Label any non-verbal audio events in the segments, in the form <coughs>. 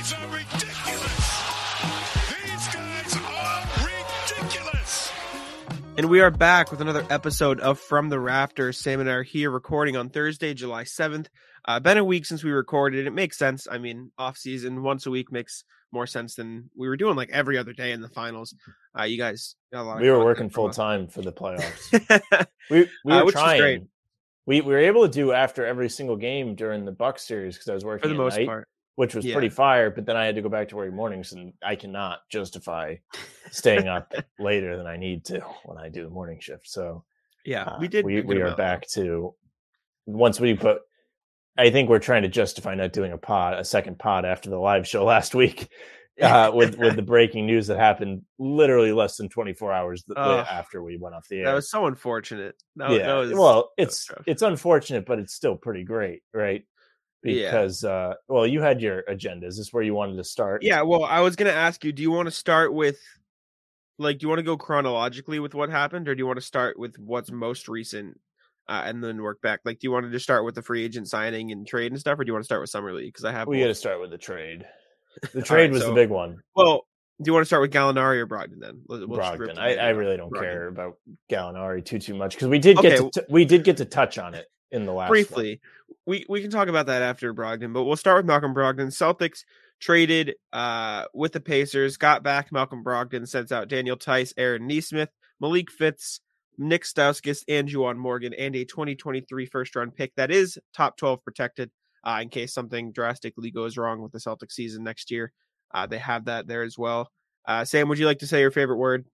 guys are ridiculous. These guys are ridiculous. And we are back with another episode of From the Rafters. Sam and I are here recording on Thursday, July 7th. Uh, been a week since we recorded. It makes sense. I mean, off season, once a week makes more sense than we were doing like every other day in the finals. Uh, you guys got a lot of We were working full us. time for the playoffs. <laughs> we we Uh, were which is great. trying. We, we were able to do after every single game during the Buck series because I was working for the at most night, part. Which was Yeah. pretty fire. But then I had to go back to work mornings, and I cannot justify staying up <laughs> later than I need to when I do the morning shift. So Yeah, uh, we did. We we are back to once we put. I think we're trying to justify not doing a pod, a second pod after the live show <laughs> last week, <laughs> uh, with with the breaking news that happened literally less than 24 hours Oh, after we went off the air. That was so unfortunate. That, yeah. that was well, it's it's unfortunate, but it's still pretty great, right? Yeah. Because uh, well, you had your agenda. Is this where you wanted to start? Yeah, well, I was gonna ask you, do you want to start with like do you want to go chronologically with what happened, or do you want to start with what's most recent uh, and then work back? Like, do you want to just start with the free agent signing and trade and stuff, or do you want to start with summer league? Because I have we got to start with the trade. The <laughs> trade right, was so- the big one. Well, do you want to start with Gallinari or Brogdon then? We'll- we'll just rip Brogdon. I, I really don't Brogdon. care about Gallinari too too much because we did get to t- we did get to touch on it in the last one. briefly. We we can talk about that after Brogdon, but we'll start with Malcolm Brogdon. Celtics traded uh with the Pacers, got back Malcolm Brogdon, sends out Daniel Theis, Aaron Nesmith, Malik Fitts, Nick Stauskas, and Juwan Morgan, and a 2023 first round pick that is top 12 protected uh, in case something drastically goes wrong with the Celtics season next year. Uh, they have that there as well. Uh, Sam, would you like to say your favorite word?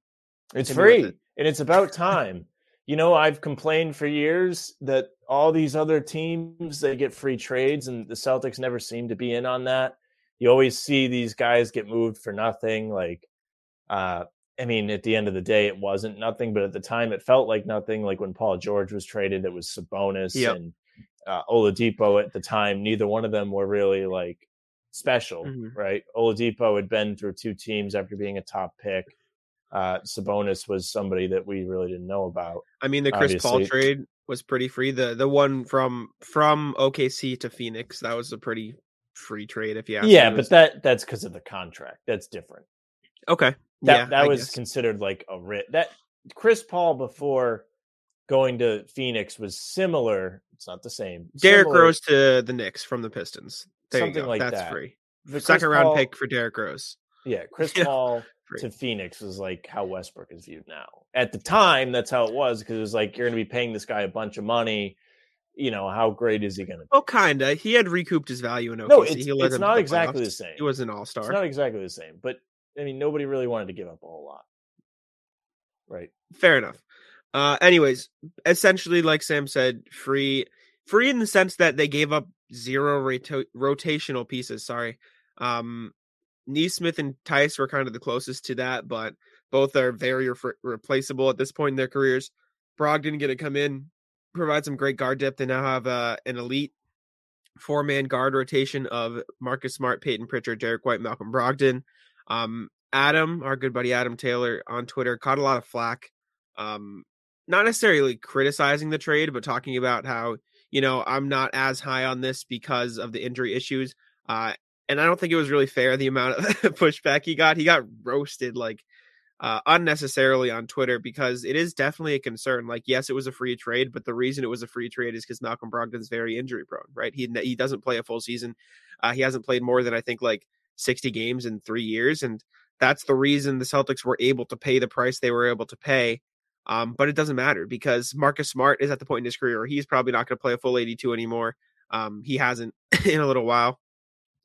It's with free it. and it's about time. you know, I've complained for years that all these other teams they get free trades and the Celtics never seem to be in on that. You always see these guys get moved for nothing like uh I mean, at the end of the day, it wasn't nothing, but at the time, it felt like nothing. Like when Paul George was traded, it was Sabonis Yep. and uh, Oladipo. At the time, neither one of them were really like special, Mhm. right? Oladipo had been through two teams after being a top pick. Uh, Sabonis was somebody that we really didn't know about. I mean, the Chris Paul trade was pretty free. The the one from from OKC to Phoenix that was a pretty free trade. If you ask yeah. But that that's because of the contract. That's different. okay, That yeah, that I was guess. considered like a writ. That Chris Paul before going to Phoenix was similar. It's not the same. Derrick Rose to the Knicks from the Pistons. There Something like That's that. free. the Chris Second round Paul- pick for Derrick Rose. Yeah, <laughs> Chris Paul. To Phoenix was like how Westbrook is viewed now. At the time, that's how it was because it was like you're going to be paying this guy a bunch of money. You know, how great is he going to be? Oh, kinda. He had recouped his value in OKC. No, it's, it's not the exactly the same. He was an all star. It's not exactly the same, but I mean, nobody really wanted to give up a whole lot, right? Fair enough. Uh, anyways, essentially, like Sam said, free, free in the sense that they gave up zero roto- rotational pieces. Sorry, um, Nesmith and Theis were kind of the closest to that, but both are very re- replaceable at this point in their careers. Brogdon going to come in, provide some great guard depth. They now have uh, an elite four man guard rotation of Marcus Smart, Payton Pritchard, Derrick White, Malcolm Brogdon. Um, Adam, our good buddy Adam Taylor on Twitter, caught a lot of flack. Um, not necessarily criticizing the trade, but talking about how, you know, I'm not as high on this because of the injury issues. Uh, and I don't think it was really fair the amount of <laughs> pushback he got. He got roasted like uh, unnecessarily on Twitter because it is definitely a concern. Like, yes, it was a free trade, but the reason it was a free trade is because Malcolm Brogdon's very injury prone, right? He he doesn't play a full season. Uh, he hasn't played more than I think like 60 games in three years, and that's the reason the Celtics were able to pay the price they were able to pay. Um, but it doesn't matter because Marcus Smart is at the point in his career where he's probably not going to play a full 82 anymore. Um, he hasn't <laughs> in a little while.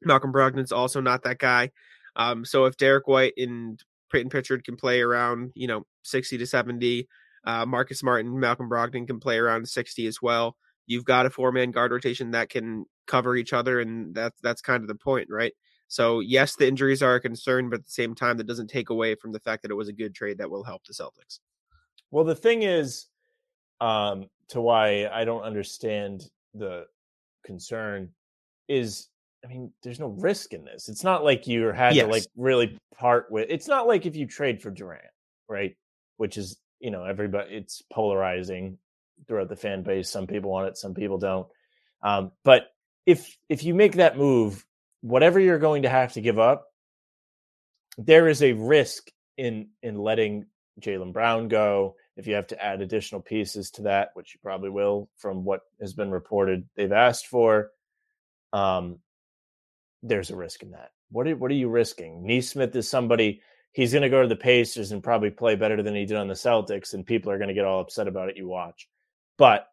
Malcolm Brogdon's also not that guy. Um, so if Derrick White and Payton Pritchard can play around, you know, 60 to 70, uh, Marcus Smart and Malcolm Brogdon can play around 60 as well. You've got a four man guard rotation that can cover each other, and that's that's kind of the point, right? So yes, the injuries are a concern, but at the same time, that doesn't take away from the fact that it was a good trade that will help the Celtics. Well, the thing is, um, to why I don't understand the concern is, I mean, there's no risk in this. It's not like you had Yes. to like really part with. It's not like if you trade for Durant, right? Which is, you know, everybody. It's polarizing throughout the fan base. Some people want it, some people don't. Um, but if if you make that move, whatever you're going to have to give up, there is a risk in in letting Jaylen Brown go. If you have to add additional pieces to that, which you probably will, from what has been reported, they've asked for. Um, there's a risk in that. What are, what are you risking? Nesmith is somebody he's going to go to the Pacers and probably play better than he did on the Celtics, and people are going to get all upset about it. You watch, but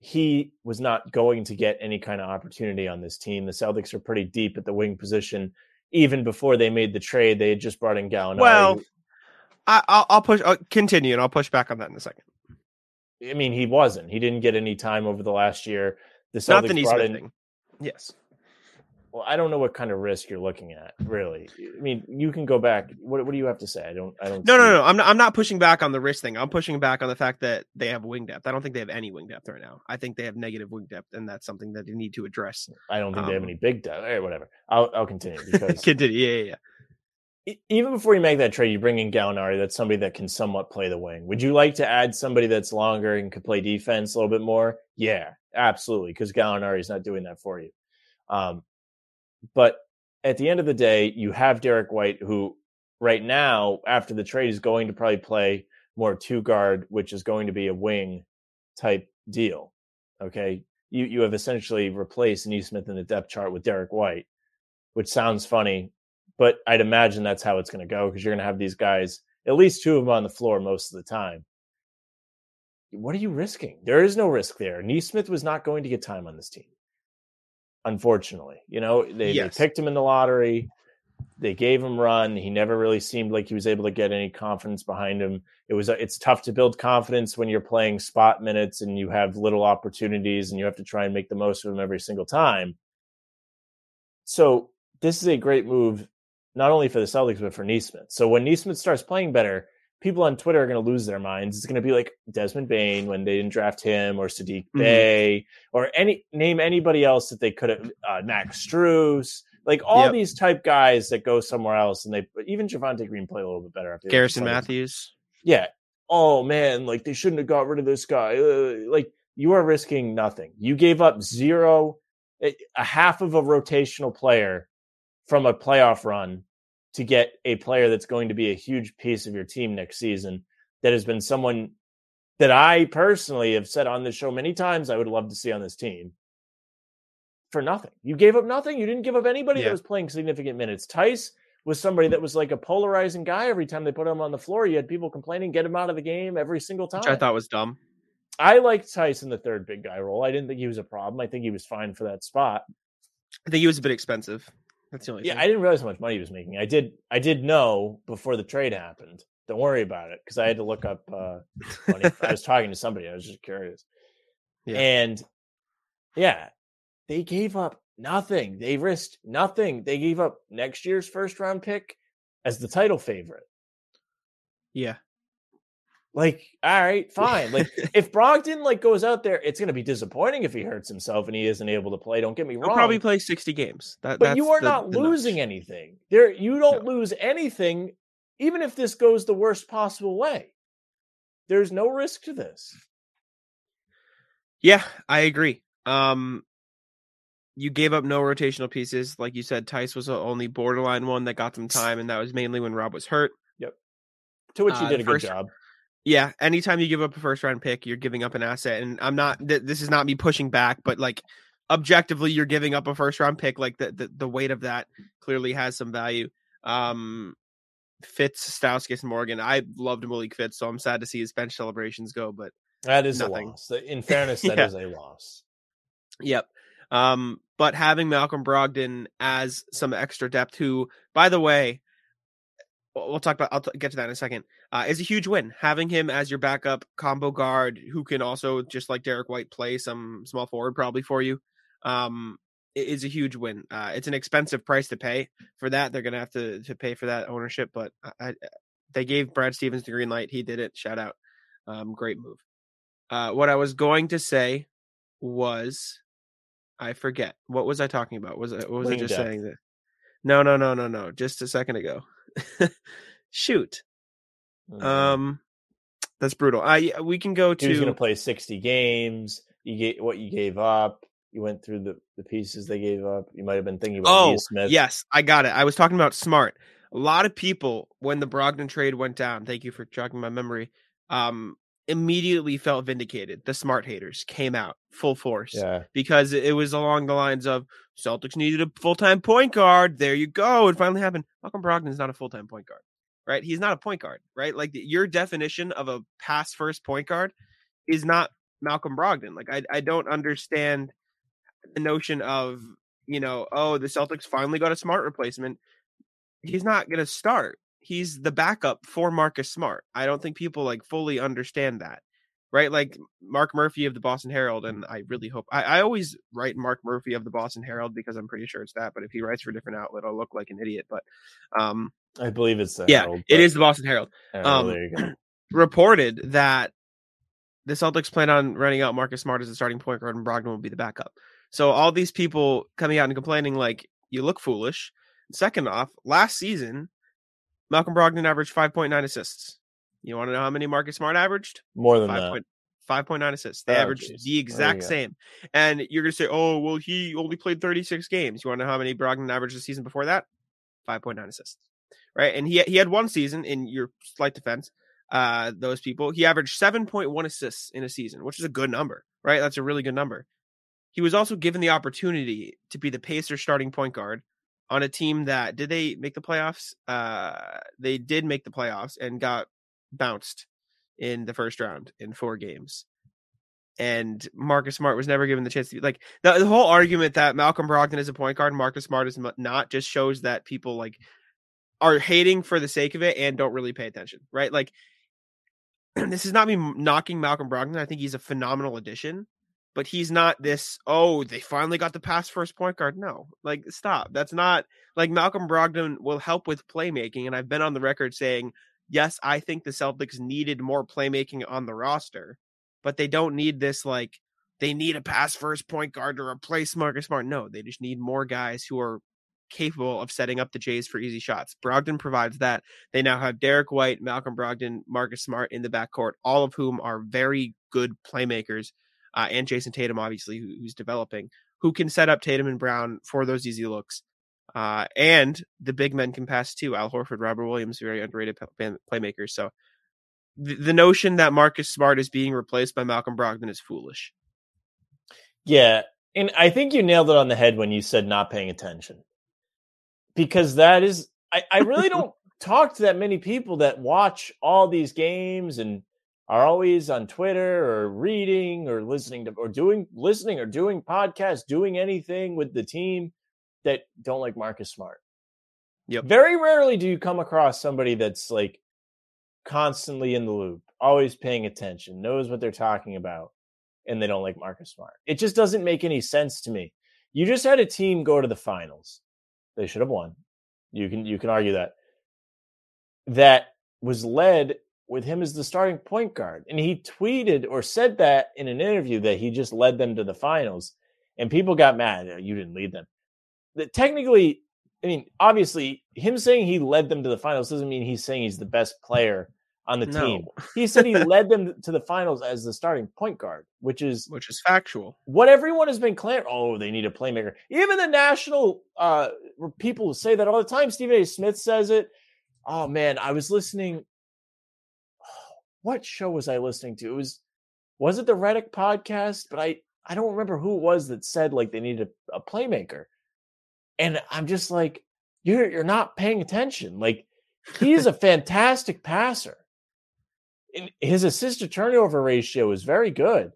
he was not going to get any kind of opportunity on this team. The Celtics are pretty deep at the wing position. Even before they made the trade, they had just brought in Gallinari. Well, I, I'll, I'll push. I'll continue, and I'll push back on that in a second. I mean, he wasn't. He didn't get any time over the last year. The Not the Celtics brought in. thing. Yes. Well, I don't know what kind of risk you're looking at. Really, I mean, you can go back. What What do you have to say? I don't. I don't. No, no, no. I'm not. I'm not pushing back on the wrist thing. I'm pushing back on the fact that they have wing depth. I don't think they have any wing depth right now. I think they have negative wing depth, and that's something that they need to address. I don't think they have Um, any big depth. Or whatever. I'll I'll continue because <laughs> Continue. Yeah, yeah, yeah. even before you make that trade, you bring in Gallinari. That's somebody that can somewhat play the wing. Would you like to add somebody that's longer and could play defense a little bit more? Yeah, absolutely. Because Gallinari is not doing that for you. Um, but at the end of the day, you have Derrick White, who right now, after the trade, is going to probably play more two guard, which is going to be a wing type deal. Okay. You you have essentially replaced Nesmith in the depth chart with Derrick White, which sounds funny, but I'd imagine that's how it's going to go because you're going to have these guys, at least two of them on the floor most of the time. What are you risking? There is no risk there. Nesmith was not going to get time on this team. Unfortunately, you know, they, Yes. they picked him in the lottery. They gave him run. He never really seemed like he was able to get any confidence behind him. It was it's tough to build confidence when you're playing spot minutes and you have little opportunities and you have to try and make the most of them every single time. So this is a great move, not only for the Celtics but for Nesmith. So when Nesmith starts playing better, people on Twitter are going to lose their minds. It's going to be like Desmond Bane when they didn't draft him, or Saddiq Mhm. Bey, or any name anybody else that they could have. Uh, Max Strus, like all Yep. these type guys that go somewhere else, and they even Javonte Green play a little bit better. after they left the Garrison Matthews. Yeah. Oh man, like they shouldn't have got rid of this guy. Uh, like you are risking nothing. You gave up zero, a half of a rotational player from a playoff run to get a player that's going to be a huge piece of your team next season. That has been someone that I personally have said on this show many times I would love to see on this team. For nothing. You gave up nothing. You didn't give up anybody Yeah. that was playing significant minutes. Theis was somebody that was like a polarizing guy every time they put him on the floor. You had people complaining, get him out of the game every single time. which I thought was dumb. I liked Theis in the third big guy role. I didn't think he was a problem. I think he was fine for that spot. I think he was a bit expensive. That's the only Yeah, thing. I didn't realize how much money he was making. I did I did know before the trade happened. Don't worry about it because I had to look up uh money. I was <laughs> talking to somebody. I was just curious. Yeah. And yeah, they gave up nothing. They risked nothing. They gave up next year's first round pick as the title favorite. yeah. Like, all right, <laughs> fine. Like, if Brogdon like goes out there, it's going to be disappointing if he hurts himself and he isn't able to play. Don't get me He'll wrong. probably play 60 games. That, but you are the- not the losing notch. anything. There, you don't lose anything, even if this goes the worst possible way. There's no risk to this. Yeah, I agree. Um, you gave up no rotational pieces, like you said. Theis was the only borderline one that got some time, and that was mainly when Rob was hurt. Yep. To which you Uh, did a good job. Yeah, anytime you give up a first round pick, you're giving up an asset, and I'm not. Th- this is not me pushing back, but like objectively, you're giving up a first round pick. Like the the, the weight of that clearly has some value. Um, Fitts, Stauskas, Morgan. I loved Malik Fitts, so I'm sad to see his bench celebrations go. But That is nothing. a loss. In <laughs> fairness, that is Yeah. a loss. Yep. Um, but having Malcolm Brogdon as some extra depth, who, by the way, we'll talk about. I'll t- get to that in a second. Uh, is a huge win. Having him as your backup combo guard, who can also just like Derrick White play some small forward probably for you, um, is a huge win. Uh, it's an expensive price to pay for that. They're gonna have to to pay for that ownership, but I, I, they gave Brad Stevens the green light. He did it. Shout out. Um, great move. Uh, what I was going to say was I forget. What was I talking about? Was I what was I just depth. saying that? No, no, no, no, no. Just a second ago. <laughs> Shoot. Mhm. Um that's brutal. I we can go he was going to to play 60 games. You get what you gave up. You went through the, the pieces they gave up. You might have been thinking about Oh, Nesmith. yes, I got it. I was talking about Smart. A lot of people, when the Brogdon trade went down, thank you for jogging my memory, um, immediately felt vindicated. The Smart haters came out full force Yeah. because it was along the lines of Celtics needed a full time point guard. There you go. It finally happened. Malcolm Brogdon is not a full time point guard, right? He's not a point guard, right? Like the- your definition of a pass first point guard is not Malcolm Brogdon. Like I, I don't understand the notion of you know, oh, the Celtics finally got a smart replacement. He's not going to start. He's the backup for Marcus Smart. I don't think people like fully understand that. Right? Like Mark Murphy of the Boston Herald and I really hope I, I always write Mark Murphy of the Boston Herald because I'm pretty sure it's that, but if he writes for a different outlet, I'll look like an idiot, but um I believe it's the yeah, Herald, it is the Boston Herald Yeah, um, there you go. <clears throat> reported that the Celtics plan on running out Marcus Smart as the starting point guard and Brogdon will be the backup. So all these people coming out and complaining like you look foolish. Second off, last season, Malcolm Brogdon averaged 5.9 assists. You want to know how many Marcus Smart averaged? More than Five that. point five point nine assists. They Oh, averaged geez. the exact go. same. And you're gonna say, oh, well, he only played 36 games. You want to know how many Brogdon averaged the season before that? 5.9 assists. Right. And he he had one season in your slight defense. Uh, those people, he averaged 7.1 assists in a season, which is a good number, right? That's a really good number. He was also given the opportunity to be the Pacers starting point guard on a team that did they make the playoffs? Uh, they did make the playoffs and got bounced in the first round in four games. And Marcus Smart was never given the chance to be like the, the whole argument that Malcolm Brogdon is a point guard, and Marcus Smart is not, just shows that people like are hating for the sake of it and don't really pay attention, right? Like <clears throat> this is not me knocking Malcolm Brogdon. I think he's a phenomenal addition, but he's not this. Oh, they finally got the pass first point guard. No, like stop. That's not like Malcolm Brogdon will help with playmaking, and I've been on the record saying yes, I think the Celtics needed more playmaking on the roster, but they don't need this like they need a pass first point guard to replace Marcus Smart. No, they just need more guys who are capable of setting up the Jays for easy shots. Brogdon provides that. They now have Derrick White, Malcolm Brogdon, Marcus Smart in the backcourt, all of whom are very good playmakers, uh, and Jayson Tatum, obviously, who, who's developing, who can set up Tatum and Brown for those easy looks. Uh, and the big men can pass too. Al Horford, Robert Williams, very underrated playmakers. So the, the notion that Marcus Smart is being replaced by Malcolm Brogdon is foolish. Yeah. And I think you nailed it on the head when you said not paying attention. Because that is I, I really <laughs> don't talk to that many people that watch all these games and are always on Twitter or reading or listening to or doing listening or doing podcasts, doing anything with the team that don't like Marcus Smart. Yep. Very rarely do you come across somebody that's like constantly in the loop, always paying attention, knows what they're talking about, and they don't like Marcus Smart. It just doesn't make any sense to me. You just had a team go to the finals. They should have won. You can you can argue that. That was led with him as the starting point guard. And he tweeted or said that in an interview that he just led them to the finals. And people got mad. "Oh, You didn't lead them. That technically, I mean, obviously, him saying he led them to the finals doesn't mean he's saying he's the best player on the No. team. He said he led them to the finals as the starting point guard, which is Which is factual. what everyone has been clamoring. Oh, they need a playmaker. Even the national uh, people say that all the time. Stephen A. Smith says it. Oh man, I was listening. What show was I listening to? It was was it the Redick podcast? But I I don't remember who it was that said like they needed a, a playmaker. And I'm just like, you're you're not paying attention. Like he's a fantastic passer. And his assist to turnover ratio is very good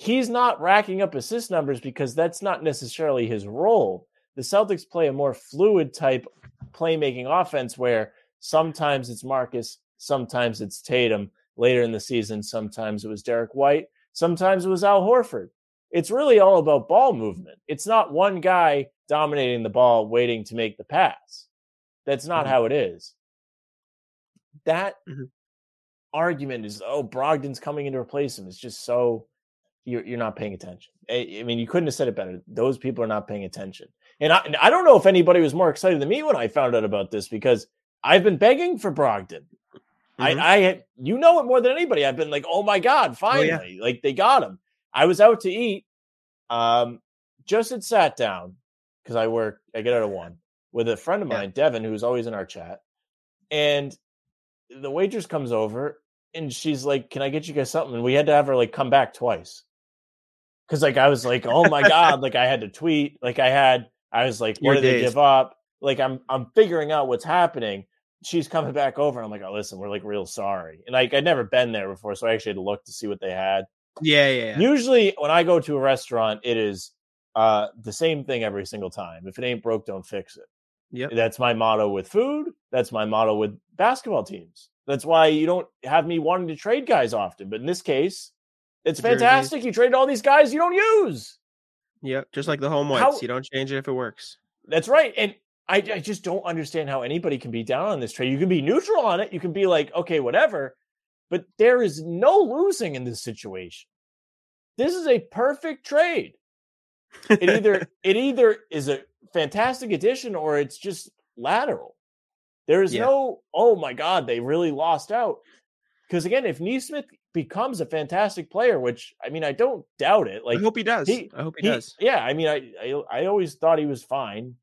he's not racking up assist numbers because that's not necessarily his role. The Celtics play a more fluid type playmaking offense where sometimes it's Marcus, sometimes it's Tatum. Later in the season, sometimes it was Derrick White, sometimes it was Al Horford. It's really all about ball movement. It's not one guy dominating the ball waiting to make the pass. That's not Mhm. how it is. That Mhm. argument is, oh, Brogdon's coming in to replace him. It's just so you're you're not paying attention. I, I mean, you couldn't have said it better. Those people are not paying attention. And I, and I don't know if anybody was more excited than me when I found out about this because I've been begging for Brogdon. Mhm. I, I you know it more than anybody. I've been like, oh my god, Oh, yeah. finally, like they got him. I was out to eat Um, just had sat down because I work, I get out of one with a friend of Yeah. mine, Devin, who's always in our chat. And the waitress comes over and she's like, Can I get you guys something? And we had to have her like come back twice. Cause like I was like, Oh my <laughs> God, like I had to tweet, like I had, I was like, Your What did they give up? Like I'm I'm figuring out what's happening. She's coming back over. And I'm like, Oh, listen, we're like real sorry. And like I'd never been there before, so I actually had to look to see what they had. Yeah, yeah, yeah. Usually, when I go to a restaurant, it is uh, the same thing every single time. If it ain't broke, don't fix it. Yep. That's my motto with food. That's my motto with basketball teams. That's why you don't have me wanting to trade guys often. But in this case, it's jerseys. fantastic. You traded all these guys you don't use. Yep, just like the home whites. How- You don't change it if it works. That's right. And I, I just don't understand how anybody can be down on this trade. You can be neutral on it. You can be like, okay, whatever. But there is no losing in this situation. This is a perfect trade. It either <laughs> it either is a fantastic addition or it's just lateral. There is Yeah. no, oh my God, they really lost out. Because again, if Nesmith becomes a fantastic player, which I mean, I don't doubt it. Like I hope he does. he- I hope he, he- does. Yeah, I mean, I, I I always thought he was fine.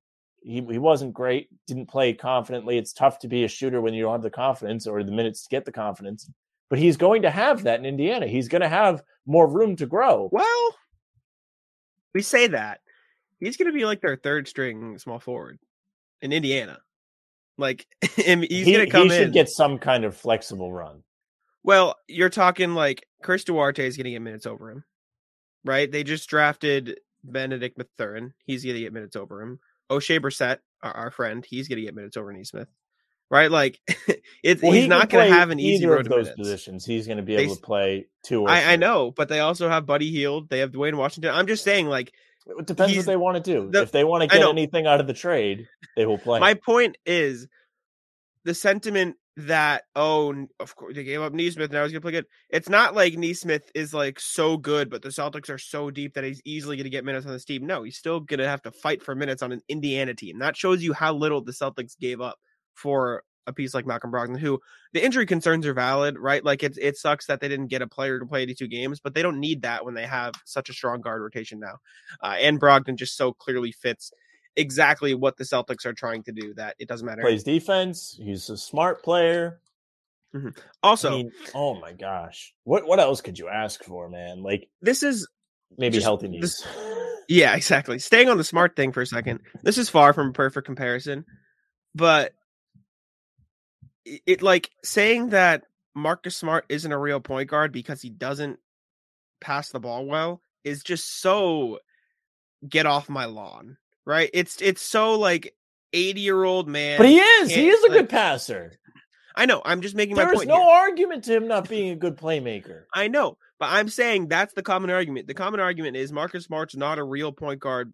He he wasn't great. Didn't play confidently. It's tough to be a shooter when you don't have the confidence or the minutes to get the confidence. But he's going to have that in Indiana. He's going to have more room to grow. Well, we say that he's going to be like their third string small forward in Indiana. Like, <laughs> he's he, going to come he should in. get some kind of flexible run. Well, you're talking like Chris Duarte is going to get minutes over him, right? They just drafted Bennedict Mathurin. He's going to get minutes over him. Oshae Brissett, our, our friend, he's going to get minutes over Nesmith, right? Like, <laughs> it's Well, he's he not going to have an easy road of to those minutes. positions. He's going to be able s- to play two. Or I, I know, but they also have Buddy Hield. They have Duane Washington. I'm just saying, like, It depends what they want to do. the- if they want to get anything out of the trade, they will play. My point is the sentiment that oh, of course they gave up Nesmith now he's gonna play good. It's not like Nesmith is like so good, but the Celtics are so deep that he's easily gonna get minutes on this team. No, he's still gonna have to fight for minutes on an Indiana team. That shows you how little the Celtics gave up for a piece like Malcolm Brogdon, who the injury concerns are valid, right? Like it it sucks that they didn't get a player to play 82 games, but they don't need that when they have such a strong guard rotation now. Uh, and Brogdon just so clearly fits exactly what the Celtics are trying to do that it doesn't matter. Plays defense. He's a smart player. Mm-hmm. Also, I mean, oh my gosh, what what else could you ask for, man? Like this is maybe healthy this- needs. <laughs> yeah, exactly. Staying on the smart thing for a mm-hmm. second. This is far from a perfect comparison, but it, it like saying that Marcus Smart isn't a real point guard because he doesn't pass the ball well is just so get off my lawn, right? It's it's so like 80 year old man. but he is. He is a like- good passer. I know. I'm just making my There is no here. argument to him not being a good playmaker. I know, but I'm saying that's the common argument. The common argument is Marcus Smart's not a real point guard,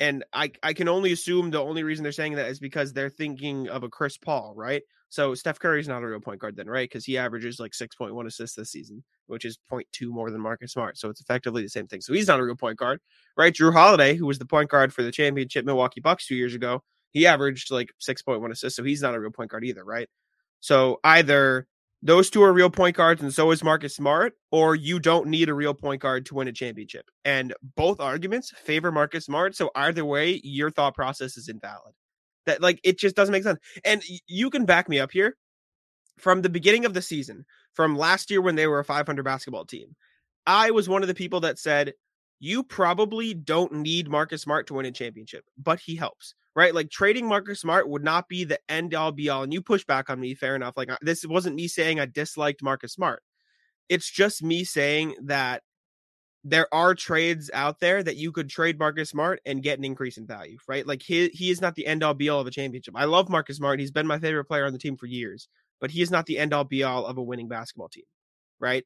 and I I can only assume the only reason they're saying that is because they're thinking of a Chris Paul, right? So Steph Curry's not a real point guard then, right? Because he averages like 6.1 assists this season, which is 0.2 more than Marcus Smart. So it's effectively the same thing. So he's not a real point guard, right? Jrue Holiday, who was the point guard for the championship Milwaukee Bucks two years ago, he averaged like 6.1 assists. So he's not a real point guard either, right? So either those two are real point guards and so is Marcus Smart, or you don't need a real point guard to win a championship. And both arguments favor Marcus Smart. So either way, your thought process is invalid. That like it just doesn't make sense. And you can back me up here. From the beginning of the season, from last year when they were a 500 basketball team, I was one of the people that said you probably don't need Marcus Smart to win a championship, but he helps, right? Like trading Marcus Smart would not be the end all be all. And you push back on me, fair enough. Like this wasn't me saying I disliked Marcus Smart. It's just me saying that there are trades out there that you could trade Marcus Smart and get an increase in value, right? Like he he is not the end all be all of a championship. I love Marcus Smart. He's been my favorite player on the team for years, but he is not the end all be all of a winning basketball team, right?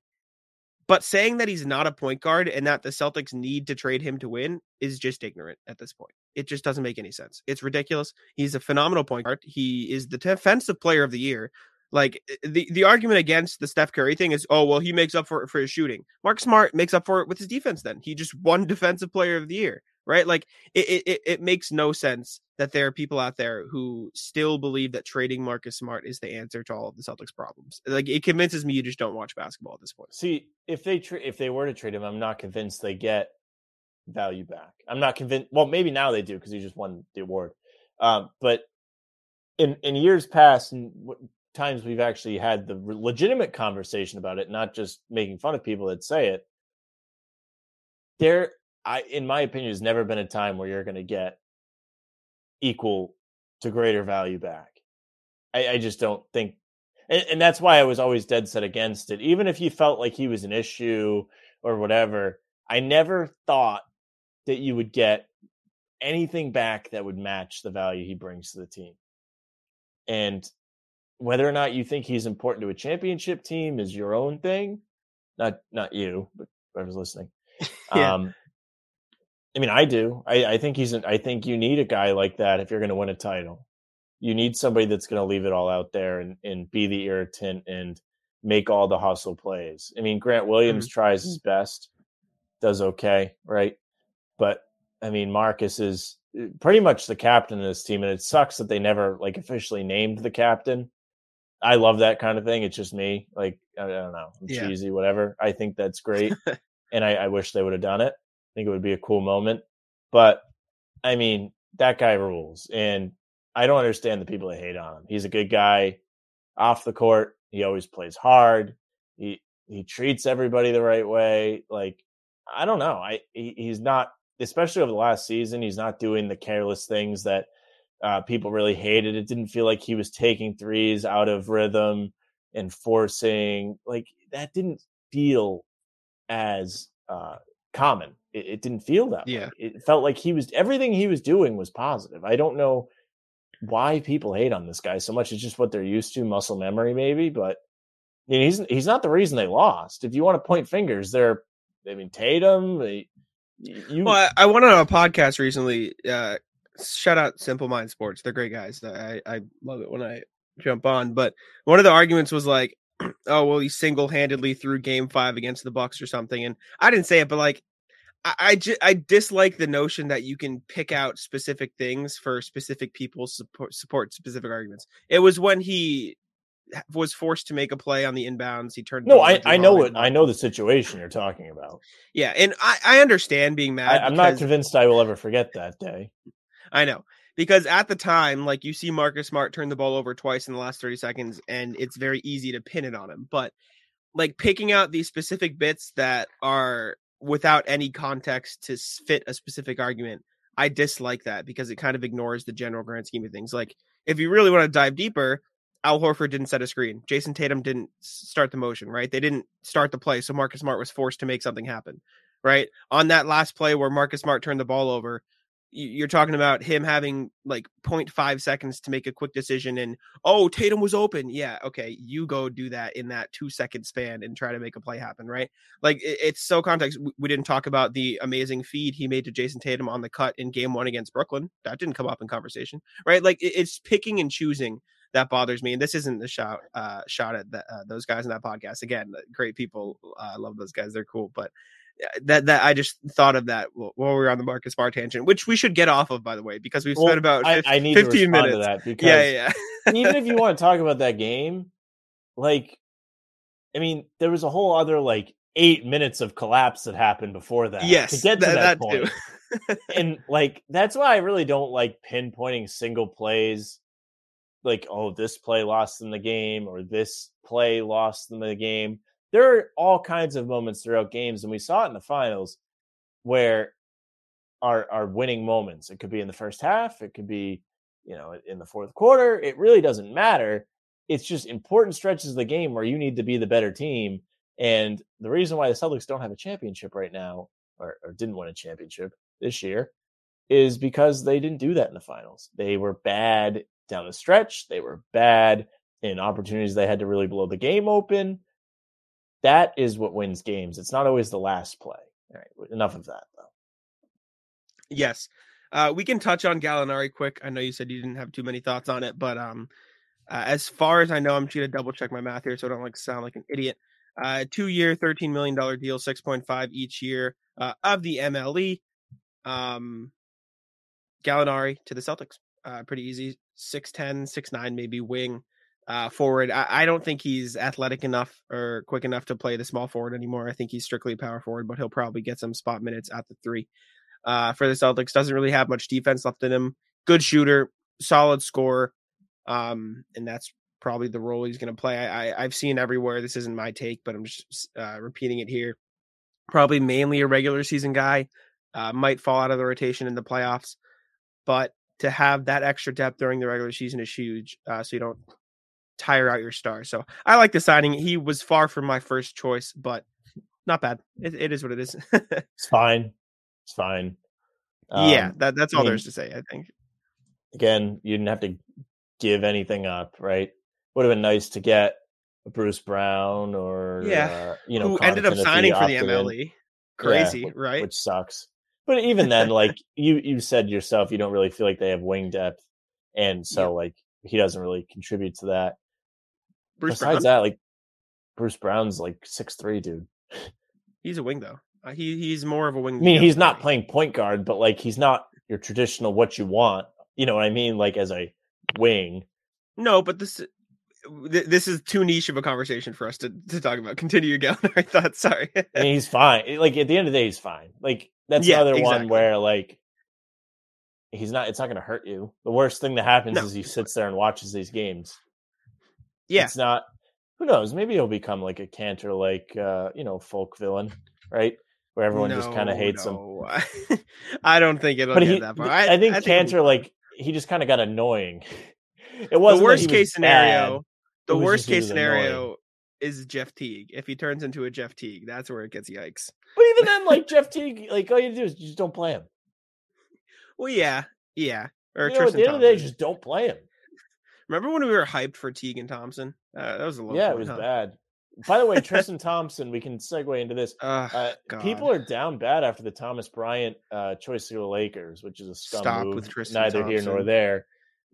But saying that he's not a point guard and that the Celtics need to trade him to win is just ignorant at this point. It just doesn't make any sense. It's ridiculous. He's a phenomenal point guard. He is the defensive player of the year. Like eh, the, the argument against the Steph Curry thing is, oh well, he makes up for it for his shooting. Mark Smart makes up for it with his defense. Then he just won defensive player of the year, right? Like it, it, it- it makes no sense that there are people out there who still believe that trading Marcus Smart is the answer to all of the Celtics' problems. Like it convinces me you just don't watch basketball at this point. See, if they tra- if they were to trade him, I'm not convinced they get value back. I'm not convinced. Well, maybe now they do because he just won the award. Um, but in in years past, and times we've actually had the legitimate conversation about it, not just making fun of people that say it. There, I, in my opinion, has never been a time where you're going to get equal to greater value back. I, I just don't think, and, and that's why I was always dead set against it. Even if you felt like he was an issue or whatever, I never thought that you would get anything back that would match the value he brings to the team. And whether or not you think he's important to a championship team is your own thing. Not not you, but whoever's listening. <laughs> yeah. Um I mean, I do. I, I think he's. An, I think you need a guy like that if you're going to win a title. You need somebody that's going to leave it all out there and, and be the irritant and make all the hustle plays. I mean, Grant Williams mm-hmm. tries his best, does okay, right? But I mean, Marcus is uh, pretty much the captain of this team, and it sucks that they never like officially named the captain. I love that kind of thing. It's just me. Like I, don't know, I'm yeah. cheesy, whatever. I think that's great, <laughs> and I, I wish they would have done it. I think it would be a cool moment. But I mean, that guy rules, and I don't understand the people that hate on him. He's a good guy off the court. He always plays hard. He he treats everybody the right way. Like I don't know. I he, he's not, especially over the last season. He's not doing the careless things that uh, people really hated. It didn't feel like he was taking threes out of rhythm and forcing. Like that didn't feel as uh, common. It, it, didn't feel that. Yeah, way. it felt like he was everything he was doing was positive. I don't know why people hate on this guy so much. It's just what they're used to, muscle memory, maybe. But you know, he's he's not the reason they lost. If you want to point fingers, they're I mean Tatum. They, you... Well, I, I went on a podcast recently. Uh, shout out Simple Mind Sports. They're great guys. I, I love it when I jump on. But one of the arguments was like, <clears throat> oh, well, he single handedly threw game five against the Bucks or something. And I didn't say it, but like, I, I, ju- I dislike the notion that you can pick out specific things for specific people support support specific arguments. It was when he was forced to make a play on the inbounds. He turned. No, I, I know what I know the situation you're talking about. Yeah, and I, I understand being mad. I, am not convinced I will ever forget that day. I know because at the time, like you see Marcus Smart turn the ball over twice in the last 30 seconds, and it's very easy to pin it on him. But like picking out these specific bits that are without any context to fit a specific argument, I dislike that because it kind of ignores the general grand scheme of things. Like if you really want to dive deeper, Al Horford didn't set a screen. Jayson Tatum didn't start the motion, right? They didn't start the play, so Marcus Smart was forced to make something happen, right? On that last play where Marcus Smart turned the ball over, you're talking about him having like 0.5 seconds to make a quick decision and oh tatum was open yeah okay you go do that in that two second span and try to make a play happen right like it's so context we didn't talk about the amazing feed he made to jayson tatum on the cut in game one against brooklyn that didn't come up in conversation right like it's picking and choosing that bothers me and this isn't the shot uh shot at the, uh, those guys in that podcast again great people uh, i love those guys they're cool but that that I just thought of that while we were on the Marcus Smart tangent, which we should get off of, by the way, because we've well, spent about 15, I, I need 15 minutes. that because yeah, yeah. even if you <laughs> want to talk about that game, like, I mean, there was a whole other like eight minutes of collapse that happened before that. Yes, to get to that, that point. <laughs> and like that's why I really don't like pinpointing single plays. Like, oh, this play lost in the game, or this play lost in the game there are all kinds of moments throughout games, and we saw it in the finals where our our winning moments. It could be in the first half, it could be, you know, in the fourth quarter. It really doesn't matter. It's just important stretches of the game where you need to be the better team. And the reason why the Celtics don't have a championship right now, or, or didn't win a championship this year, is because they didn't do that in the finals. They were bad down the stretch. They were bad in opportunities they had to really blow the game open that is what wins games. It's not always the last play. All right, enough of that though. Yes. Uh, we can touch on Gallinari quick. I know you said you didn't have too many thoughts on it, but um, uh, as far as I know, I'm just to double check my math here so I don't like sound like an idiot. Uh, two year, $13 million deal, 6.5 each year uh, of the MLE. Um, Gallinari to the Celtics. Uh, pretty easy. 6'10, 6'9, maybe wing uh, forward. I, I, don't think he's athletic enough or quick enough to play the small forward anymore. I think he's strictly power forward, but he'll probably get some spot minutes at the three. uh, for the Celtics. Doesn't really have much defense left in him. Good shooter, solid scorer, um, and that's probably the role he's going to play. I, I've seen everywhere. This isn't my take, but I'm just uh, repeating it here. Probably mainly a regular season guy. Uh, might fall out of the rotation in the playoffs, but to have that extra depth during the regular season is huge. Uh, so you don't tire out your star. So I like the signing. He was far from my first choice, but not bad. It, it is what it is. <laughs> It's fine. It's fine. yeah, Um, that, that's I all mean- there is to say. I think. again, you didn't have to give anything up, right? Would have been nice to get Bruce Brown or Yeah, uh, you know, Who ended up Connaughton signing for the in, MLE? Crazy, wh- right? Which sucks. But even then, <laughs> like you you said yourself, you don't really feel like they have wing depth, and so Yeah. like he doesn't really contribute to that. Bruce Besides Brown. that, like Bruce Brown's like six three, dude. He's a wing though. Uh, he he's more of a wing. I mean, he's not playing point guard, but like he's not your traditional what you want. You know what I mean? Like as a wing. No, but this th- this is too niche of a conversation for us to, to talk about. Continue your <laughs> I thought. Sorry. I mean, he's fine. Like at the end of the day, he's fine. Like that's Yeah, another one where like he's not. It's not going to hurt you. The worst thing that happens No, is he sits there and watches these games. yeah. It's not. Who knows? Maybe he'll become like a Kanter, like uh, you know, folk villain, <laughs> right? Where everyone just kind of No, hates him. <laughs> I don't think it'll But get he, that far. I, think it'll be Kanter, fine. like he just kind of got annoying. It wasn't that worst was case bad. The worst case annoying. scenario is Jeff Teague. If he turns into a Jeff Teague, that's where it gets yikes. But even then, <laughs> like Jeff Teague, like all you do is you just don't play him. Well, yeah, yeah. Or You know, at the end of the day, just don't play him. Remember when we were hyped for Teague and Thompson? Uh, that was a low yeah, it was huh? bad. By the way, <laughs> Tristan Thompson, we can segue into this. Uh, people are down bad after the Thomas Bryant uh, choice to the Lakers, which is a scum Stop move. with Tristan neither here nor there.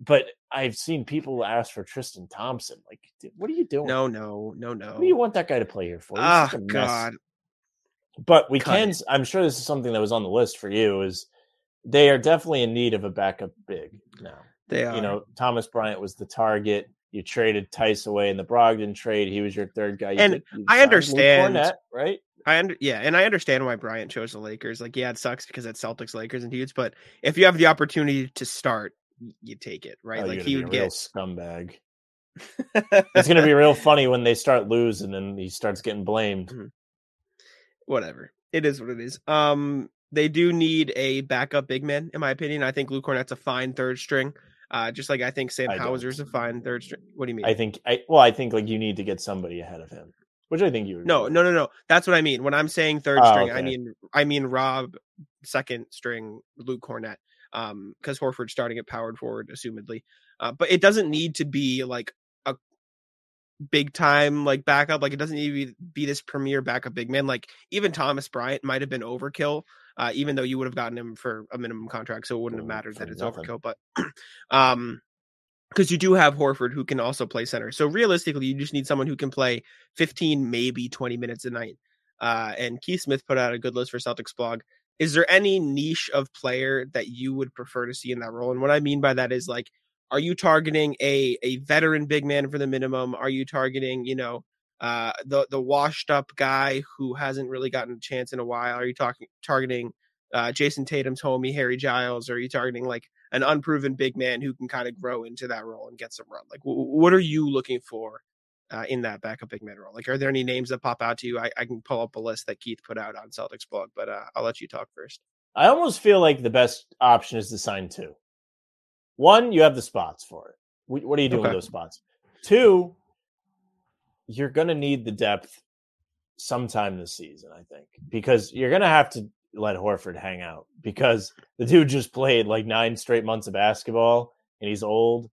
But I've seen people ask for Tristan Thompson. Like, dude, what are you doing? no, no, no, no. What do you want that guy to play here for? Oh such a mess. God. But we Cut can. it. I'm sure this is something that was on the list for you. Is they are definitely in need of a backup big now. They are. You know, Thomas Bryant was the target. You traded Theis away in the Brogdon trade. He was your third guy. You And I understand- Kornet, right? I under yeah, and I understand why Bryant chose the Lakers. Like, yeah, it sucks because it's Celtics, Lakers, and dudes. But if you have the opportunity to start, you take it, right? Oh, like he would be a real get. scumbag. It's going to be <laughs> real funny when they start losing and he starts getting blamed. whatever. It is what it is. Um, they do need a backup big man, in my opinion. I think Luke Kornet's a fine third string. Uh, just like I think Sam I don't. Hauser's a fine third string. What do you mean? I think. I well, I think like you need to get somebody ahead of him, which I think you. would no, no, no, no. That's what I mean. When I'm saying third Oh, string, I mean I mean Rob second string Luke Kornet. Um, because Horford's starting at powered forward, assumedly. Uh, but it doesn't need to be like a big time like backup. Like it doesn't need to be, be this premier backup big man. Like even Thomas Bryant might have been overkill, uh, even though you would have gotten him for a minimum contract, so it wouldn't have mattered that it's nothing. overkill. But <clears throat> um because you do have Horford who can also play center. So realistically, you just need someone who can play 15, maybe 20 minutes a night. Uh, and Keith Smith put out a good list for Celtics blog. Is there any niche of player that you would prefer to see in that role? And what I mean by that is like, are you targeting a a veteran big man for the minimum? Are you targeting, you know, uh, the the washed up guy who hasn't really gotten a chance in a while? Are you talking targeting uh, Jayson Tatum's homie Harry Giles? Or are you targeting like an unproven big man who can kind of grow into that role and get some run? Like, w- what are you looking for uh, in that backup big man role? Like, are there any names that pop out to you? I, I can pull up a list that Keith put out on Celtics blog, but uh, I'll let you talk first. I almost feel like the best option is to sign two. One, you have the spots for it. What are you doing with those spots? Two, you're going to need the depth sometime this season, I think, because you're going to have to let Horford hang out because the dude just played like nine straight months of basketball and he's old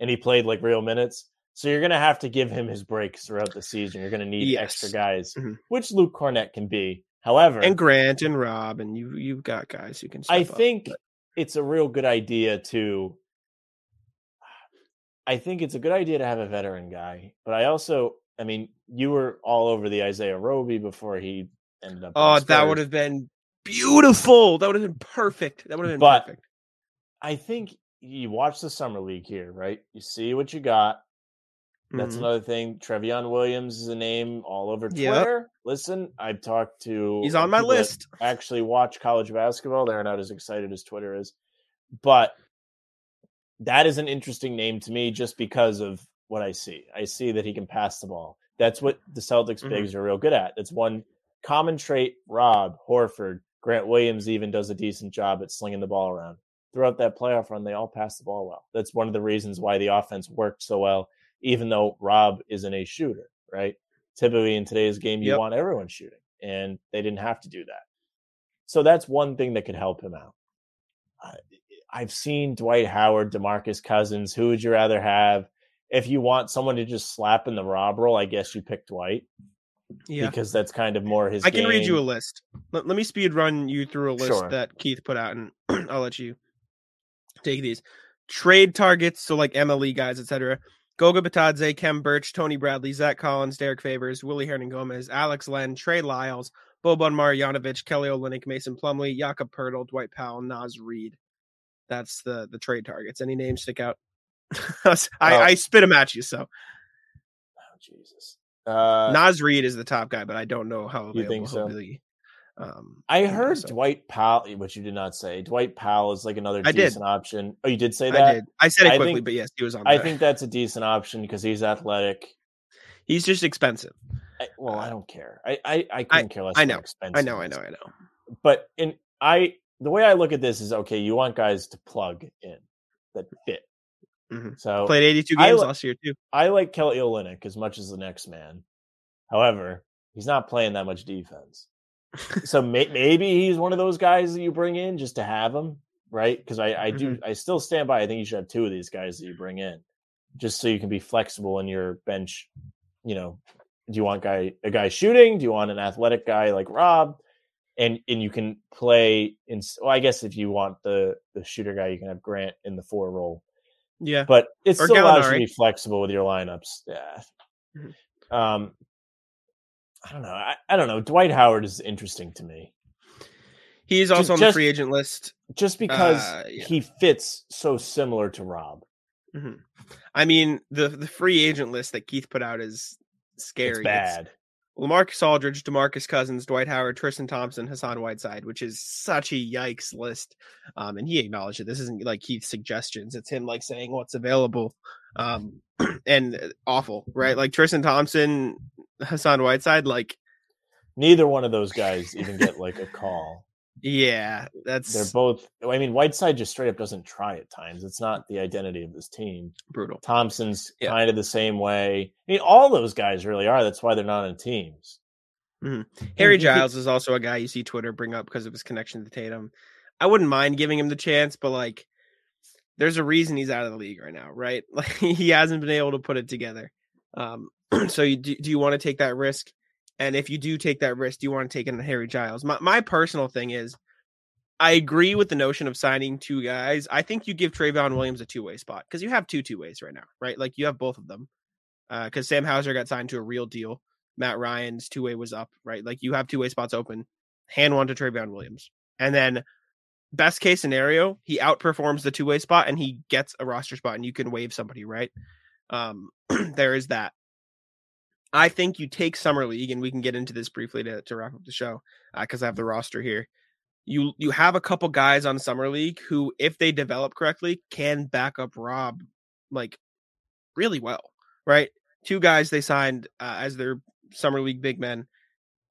and he played like real minutes. So you're going to have to give him his breaks throughout the season. You're going to need Yes. extra guys, Mhm. which Luke Kornet can be. However, And Grant and Rob, and you you've got guys who can. I step up, think but- it's a real good idea to. I think it's a good idea to have a veteran guy, but I also, I mean, you were all over the Isaiah Roby before he ended up. Oh, that would have been beautiful. That would have been perfect. That would have been But- perfect. I think you watch the summer league here, right? You see what you got. That's Mhm. another thing. Trevion Williams is a name all over Yep. Twitter. listen, I've talked to He's on my list. <laughs> Actually, watch college basketball. They're not as excited as Twitter is, but that is an interesting name to me just because of what I see. I see that he can pass the ball. That's what the Celtics Mhm. bigs are real good at. That's one common trait. Rob Horford, Grant Williams even does a decent job at slinging the ball around. Throughout that playoff run, they all pass the ball well. That's one of the reasons why the offense worked so well, even though Rob isn't a shooter, right? Typically in today's game, you Yep. want everyone shooting, and they didn't have to do that. So that's one thing that could help him out. I- I've seen Dwight Howard, Demarcus Cousins. Who would you rather have? If you want someone to just slap in the Rob role, I guess you pick Dwight Yeah. because that's kind of more his. I can read you a list. Let, let me speed run you through a list Sure. that Keith put out, and <clears throat> I'll let you take these trade targets. So like MLE guys, etc. Goga Bitadze, Kem Birch, Tony Bradley, Zach Collins, Derrick Favors, Willie Hernangomez, Alex Len, Trey Lyles, Boban Marjanovic, Kelly Olynyk, Mason Plumlee, Jakob Poeltl, Dwight Powell, Naz Reid. That's the the trade targets. Any names stick out? <laughs> I, Oh. I spit them at you. So Oh, Jesus. Uh, Naz Reid is the top guy, but I don't know how You available think he'll so? be. Um, I heard so- Dwight Powell, which you did not say. Dwight Powell is like another I did. decent option. Oh, you did say that. I did. I said it I quickly, think- but yes, he was on. I there. think that's a decent option because he's athletic. he's just expensive. I, well, I don't care. I I, I couldn't care less. I know. expensive I know, I know, I know. But in I the way I look at this is okay. You want guys to plug in that fit. Mhm. So Played 82 games li- last year too. I like Kelly Olynyk as much as the next man. However, he's not playing that much defense. So may, maybe he's one of those guys that you bring in just to have him, right? Because I, I do, I still stand by. I think you should have two of these guys that you bring in, just so you can be flexible in your bench. You know, do you want guy a guy shooting? Do you want an athletic guy like Rob? And and you can play in. Well, I guess if you want the the shooter guy, you can have Grant in the four role Yeah. but it Or still allows you to be flexible with your lineups. Yeah. Mhm. Um, I don't know. I, I don't know. Dwight Howard is interesting to me He's also on just- the free agent list. just because Uh, yeah. he fits so similar to Rob. Mhm. I mean, the the free agent list that Keith put out is scary. It's bad. Lamarcus Aldridge, Demarcus Cousins, Dwight Howard, Tristan Thompson, Hassan Whiteside, which is such a yikes list. Um, and he acknowledged it. This isn't like Keith's suggestions; it's him like saying what's available. Um, <clears throat> and uh, awful, right? Like Tristan Thompson, Hassan Whiteside, like Neither one of those guys even get like a call. yeah, that's They're both. I mean, Whiteside just straight up doesn't try at times. It's not the identity of this team. brutal. Thompson's Yeah. kind of the same way. I mean, all those guys really are. That's why they're not on teams. Mm-hmm. Harry you could- Giles is also a guy you see Twitter bring up because of his connection to Tatum. I wouldn't mind giving him the chance, but like, there's a reason he's out of the league right now, right? <laughs> Like he hasn't been able to put it together. Um, <clears throat> so you do, do you want to take that risk? And if you do take that risk, do you want to take it on Harry Giles? My my personal thing is, I agree with the notion of signing two guys. I think you give Trevion Williams a two way spot because you have two two ways right now, right? Like you have both of them. Because Sam Hauser got signed to a real deal. Matt Ryan's two way was up, right? Like you have two way spots open. Hand one to Trevion Williams. And then best case scenario, he outperforms the two way spot and he gets a roster spot and you can waive somebody, right? Um, <clears throat> there is that. I think you take summer league, and we can get into this briefly to, to wrap up the show because I have the roster here. You you have a couple guys on summer league who, if they develop correctly, can back up Rob like really well, right? Two guys they signed uh, as their summer league big men.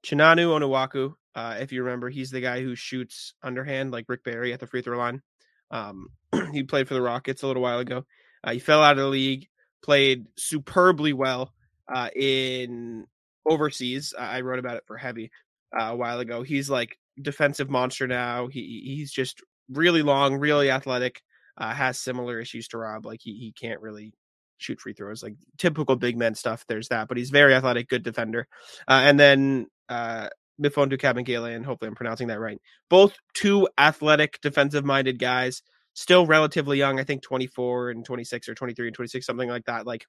Chinanu Onuaku, uh, if you remember, he's the guy who shoots underhand like Rick Barry at the free throw line. Um, <clears throat> he played for the Rockets a little while ago. Uh, he fell out of the league, played superbly well uh, in overseas. I wrote about it for Heavy uh, a while ago. He's like defensive monster now. He he's just really long, really athletic. Uh, has similar issues to Rob. Like he he can't really shoot free throws, like typical big men stuff. There's that, but he's very athletic, good defender. Uh, and then uh, Mfiondu Kabengele, hopefully I'm pronouncing that right. Both two athletic, defensive minded guys, still relatively young. I think 24 and 26 or 23 and 26, something like that. Like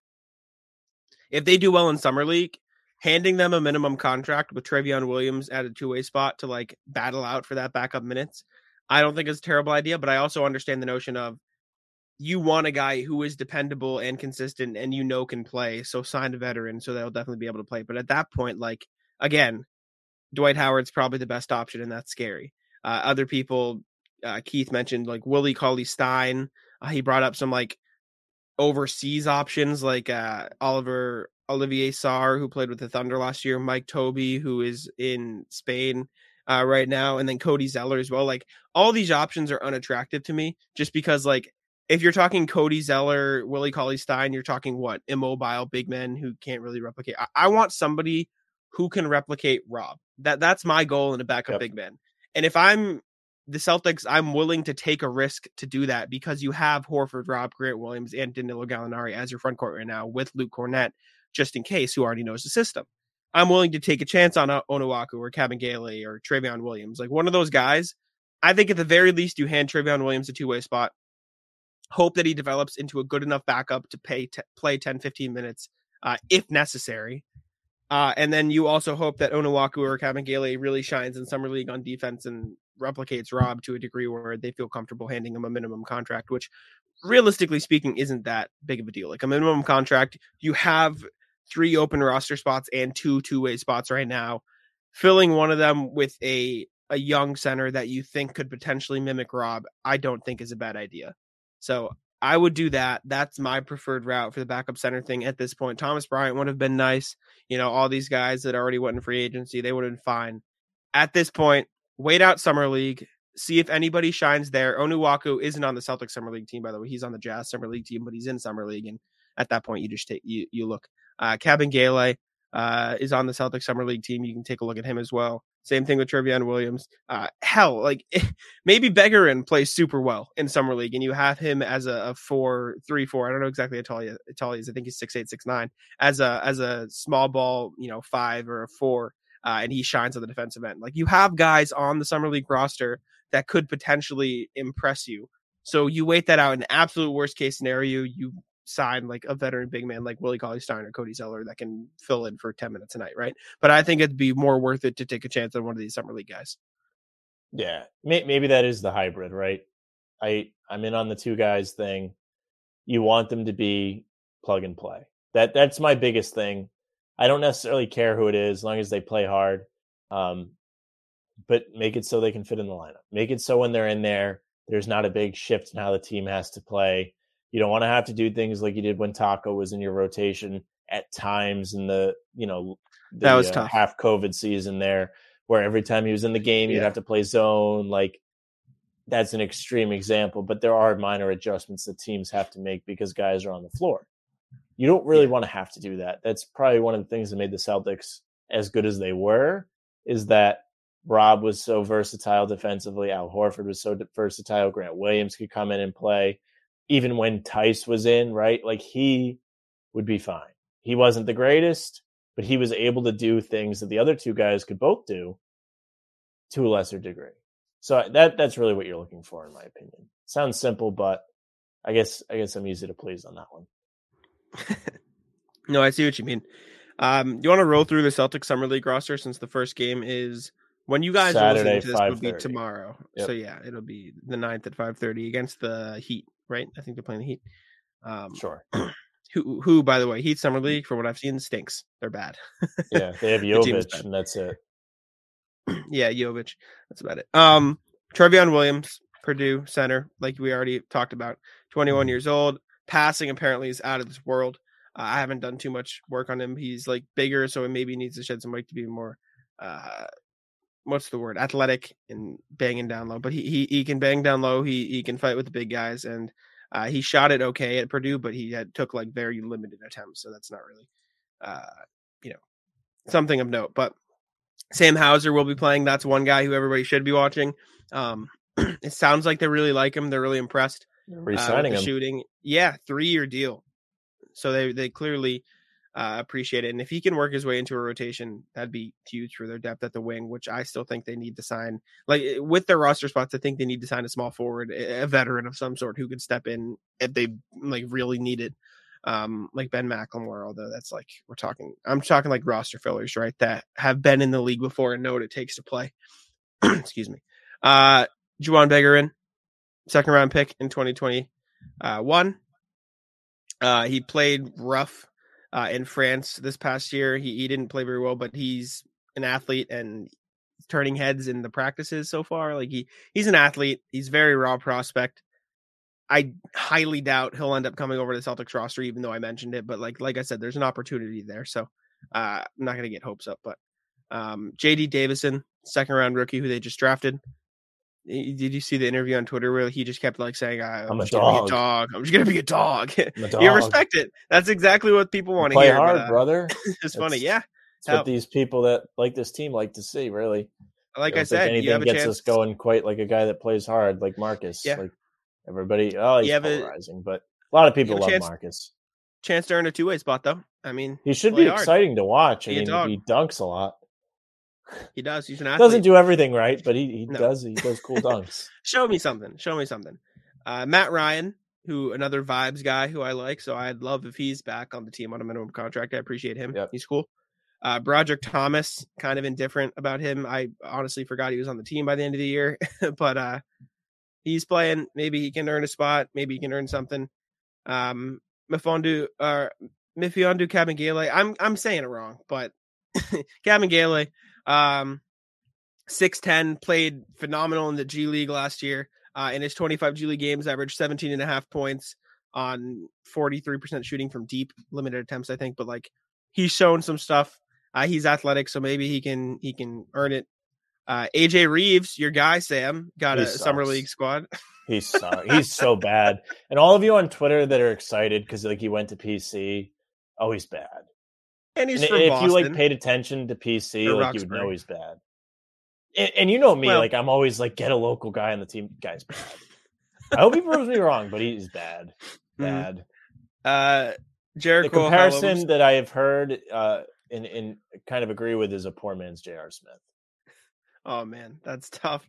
if they do well in summer league, handing them a minimum contract with Trevion Williams at a two way spot to like battle out for that backup minutes, I don't think it's a terrible idea. But I also understand the notion of you want a guy who is dependable and consistent and you know can play. So sign a veteran so they'll definitely be able to play. But at that point, like again, Dwight Howard's probably the best option, and that's scary. Uh, other people, uh, Keith mentioned like Willie Cauley Stein. Uh, he brought up some like overseas options like uh, Oliver Olivier Sarr, who played with the Thunder last year, Mike Tobey, who is in Spain uh, right now, and then Cody Zeller as well. Like all these options are unattractive to me, just because like if you're talking Cody Zeller, Willie Cauley Stein, you're talking what immobile big men who can't really replicate. I, I want somebody who can replicate Rob. That that's my goal in a backup yep. big man. And if I'm the Celtics, I'm willing to take a risk to do that because you have Horford, Rob, Grant Williams, and Danilo Gallinari as your front court right now with Luke Kornet, just in case, who already knows the system. I'm willing to take a chance on Onuaku or Kabengele or Trevion Williams. Like one of those guys, I think at the very least you hand Trevion Williams a two-way spot. Hope that he develops into a good enough backup to pay t- play 10, 15 minutes uh, if necessary. Uh, and then you also hope that Onuaku or Kabengele really shines in summer league on defense and replicates Rob to a degree where they feel comfortable handing him a minimum contract, which realistically speaking isn't that big of a deal. Like a minimum contract, you have three open roster spots and two two-way spots right now. Filling one of them with a a young center that you think could potentially mimic Rob, I don't think is a bad idea. So I would do that. That's my preferred route for the backup center thing at this point. Thomas Bryant would have been nice. You know, all these guys that already went in free agency, they would have been fine. At this point, wait out summer league, see if anybody shines there. Onuaku isn't on the Celtics summer league team, by the way. He's on the Jazz summer league team, but he's in summer league, and at that point, you just take you you look. Uh, Kabengele uh, is on the Celtics summer league team. You can take a look at him as well. Same thing with Trevion Williams. Uh, hell, like <laughs> maybe Begarin plays super well in summer league, and you have him as a, a four, three, four. I don't know exactly how tall tall he is. I think he's six eight, six nine. As a as a small ball, you know, five or a four uh, and he shines on the defensive end. Like you have guys on the summer league roster that could potentially impress you. So you wait that out. In absolute worst case scenario, you sign like a veteran big man like Willie Cauley Stein or Cody Zeller that can fill in for 10 minutes a night, right? But I think it'd be more worth it to take a chance on one of these summer league guys. Yeah, maybe that is the hybrid, right? I I'm in on the two guys thing. You want them to be plug and play. That that's my biggest thing. I don't necessarily care who it is, as long as they play hard. Um, but make it so they can fit in the lineup. Make it so when they're in there, there's not a big shift in how the team has to play. You don't want to have to do things like you did when Taco was in your rotation at times in the you know the, that was uh, tough. half COVID season there, where every time he was in the game, you'd have to play zone. Like that's an extreme example, but there are minor adjustments that teams have to make because guys are on the floor. You don't really yeah. want to have to do that. That's probably one of the things that made the Celtics as good as they were is that Rob was so versatile defensively. Al Horford was so versatile. Grant Williams could come in and play. Even when Theis was in, right? Like he would be fine. He wasn't the greatest, but he was able to do things that the other two guys could both do to a lesser degree. So that that's really what you're looking for, in my opinion. Sounds simple, but I guess I guess I'm easy to please on that one. <laughs> no, I see what you mean. Um, do you want to roll through the Celtic Summer League roster since the first game is when you guys Saturday, are listening to this 5:30. will be tomorrow. Yep. So yeah, it'll be the 9th at five thirty against the Heat, right? I think they're playing the Heat. Um, Sure. <clears throat> who who by the way, Heat Summer League from what I've seen stinks. They're bad. <laughs> Yeah, they have The Jovic, bad. and that's it. <clears throat> yeah, Jovic. That's about it. Um, Trevion Williams, Purdue center, like we already talked about, 21 Mhm. years old. Passing apparently is out of this world. Uh, I haven't done too much work on him. He's like bigger, so he maybe needs to shed some weight to be more, uh, what's the word, athletic and banging down low. But he he, he can bang down low. He he can fight with the big guys, and uh, he shot it okay at Purdue, but he had took like very limited attempts, so that's not really, uh, you know, something of note. But Sam Hauser will be playing. That's one guy who everybody should be watching. Um, <clears throat> it sounds like they really like him. They're really impressed Uh, Resigning the him. shooting. Yeah, three year deal. So they they clearly uh, appreciate it. And if he can work his way into a rotation, that'd be huge for their depth at the wing, which I still think they need to sign. Like eh, with their roster spots, I think they need to sign a small forward, a a veteran of some sort who could step in if they like really need it. Um, like Ben McLemore, although that's like we're talking, I'm talking like roster fillers, right? That have been in the league before and know what it takes to play. <clears throat> Excuse me. Uh, Juhann Begarin, second round pick in 2021. Uh, he played rough uh, in France this past year. He, he didn't play very well, but he's an athlete and turning heads in the practices so far. Like he he's an athlete. He's very raw prospect. I highly doubt he'll end up coming over to the Celtics roster, even though I mentioned it. But like like I said, there's an opportunity there. So uh, I'm not gonna get hopes up. But um, JD Davison, second round rookie who they just drafted. Y- Did you see the interview on Twitter where he just kept like saying, "I'm, I'm a just gonna be dog. a dog. I'm just gonna be a dog." <laughs> I'm you respect it. That's exactly what people want to Play hear. hard, but, uh, brother. <laughs> it's funny, yeah. It's what these people that like this team like to see. Really, Like I think said, anything you have a gets chance. us going quite like a guy that plays hard, like Marcus. Yeah. Like everybody, oh, he's have a- polarizing, but a lot of people love chance- Marcus. chance to earn a two way spot, though. I mean, He should be hard. exciting to watch. I Be a mean, he dunks a lot. He does. He's an athlete. Doesn't do everything right, but he, he No. does. He does cool <laughs> dunks. Show me something. Show me something. Uh, Matt Ryan, who another vibes guy who I like, so I'd love if he's back on the team on a minimum contract. I appreciate him. Yep. He's cool. Uh, Broderick Thomas, kind of indifferent about him. I honestly forgot he was on the team by the end of the year, <laughs> but uh, he's playing. Maybe he can earn a spot. Maybe he can earn something. Um, Mfondu or Mifiondu Kabengele. I'm I'm saying it wrong, but <laughs> Kabengele, um, six ten, played phenomenal in the G League last year. Uh, in his 25 G League games, averaged 17 and a half points on 43% shooting from deep, limited attempts, I think. But like, he's shown some stuff. Uh, he's athletic, so maybe he can he can earn it. Uh, AJ Reeves, your guy Sam, got He a summer league squad. He's <laughs> so, he's so bad. And all of you on Twitter that are excited because like he went to PC, oh, he's bad. And he's And from if Boston. you like paid attention to PC, like you would know he's bad. And, and you know me, Well- like I'm always like get a local guy on the team. Guy's bad. I hope he proves me <laughs> wrong, but he's bad. Mhm. Bad. uh, The Jericho comparison Helms- that I have heard uh, and, and kind of agree with is a poor man's J.R. Smith. Oh man, that's tough.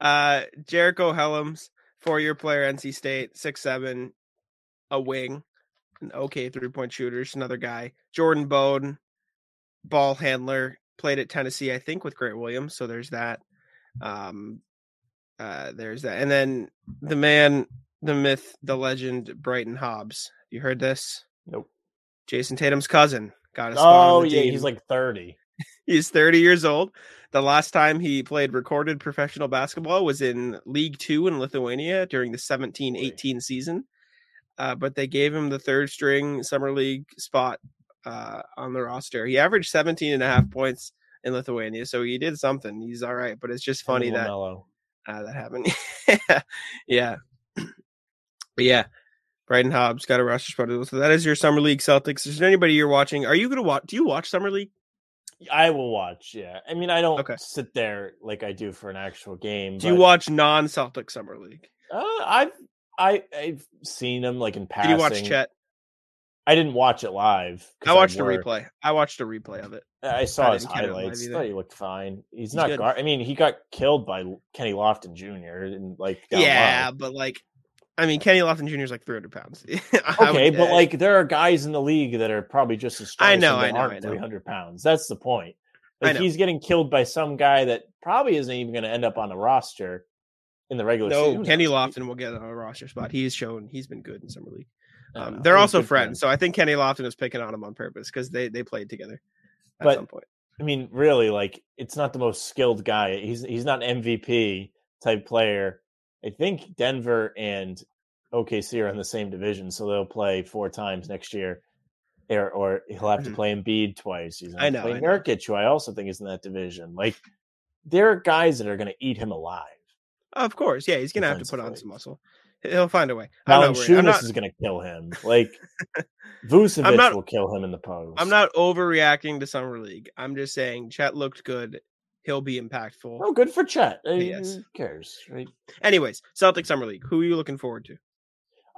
Uh Jericole Hellems, four year player, NC State, six seven, a wing, an okay three point shooter, just another guy. Jordan Bowden, ball handler, played at Tennessee, I think, with Grant Williams. So there's that. Um uh there's that. And then the man, the myth, the legend, Brighton Hobbs. You heard this? Nope. Jayson Tatum's cousin got a spot Oh yeah, team. he's like 30. <laughs> He's 30 years old. The last time he played recorded professional basketball was in League Two in Lithuania during the 17 18 season. Uh, but they gave him the third string summer league spot uh, on the roster. He averaged 17 and a half points in Lithuania, so he did something. He's all right, but it's just funny that uh, that happened. <laughs> yeah. But yeah, Brighton Hobbs got a roster spot. So that is your summer league Celtics. Is there anybody you're watching? Are you going to watch? Do you watch summer league? I will watch. Yeah, I mean, I don't Okay. sit there like I do for an actual game. Do you watch non-Celtic summer league? Uh, I've I I've seen him like in Did passing. you watch Chet? I didn't watch it live. I watched a replay. I watched a replay of it. I saw his it highlights. Thought he looked fine. He's, He's not. Gar- I mean, he got killed by Kenny Lofton Jr. and like yeah, low. but like, I mean, Kenny Lofton Jr. is like 300 pounds. <laughs> Okay, would- but uh, like there are guys in the league that are probably just as strong. I know, I know, aren't I know. 300 pounds. That's the point. I Like he's getting killed by some guy that probably isn't even going to end up on a roster in the regular season. no, Kenny? Lofton will get a roster spot. He's shown he's been good in summer league. Um, they're also friends, him. so I think Kenny Lofton was picking on him on purpose because they they played together at But- some point. I mean, really, like it's not the most skilled guy. He's he's not an MVP type player. I think Denver and OKC are in the same division, so they'll play four times next year. Or, or he'll have to Mhm. play Embiid twice. He's I know, play I know. Nurkic, who I also think is in that division. Like there are guys that are going to eat him alive. Of course, yeah, he's gonna have to put on some muscle. He'll find a way. I'm Valanciunas not, is going to kill him. Like <laughs> Vucevic not- will kill him in the post. I'm not overreacting to summer league. I'm just saying Chet looked good. He'll be impactful. Oh, good for Chet. Uh, Yes. Who cares, right? Anyways, Celtic summer league. Who are you looking forward to?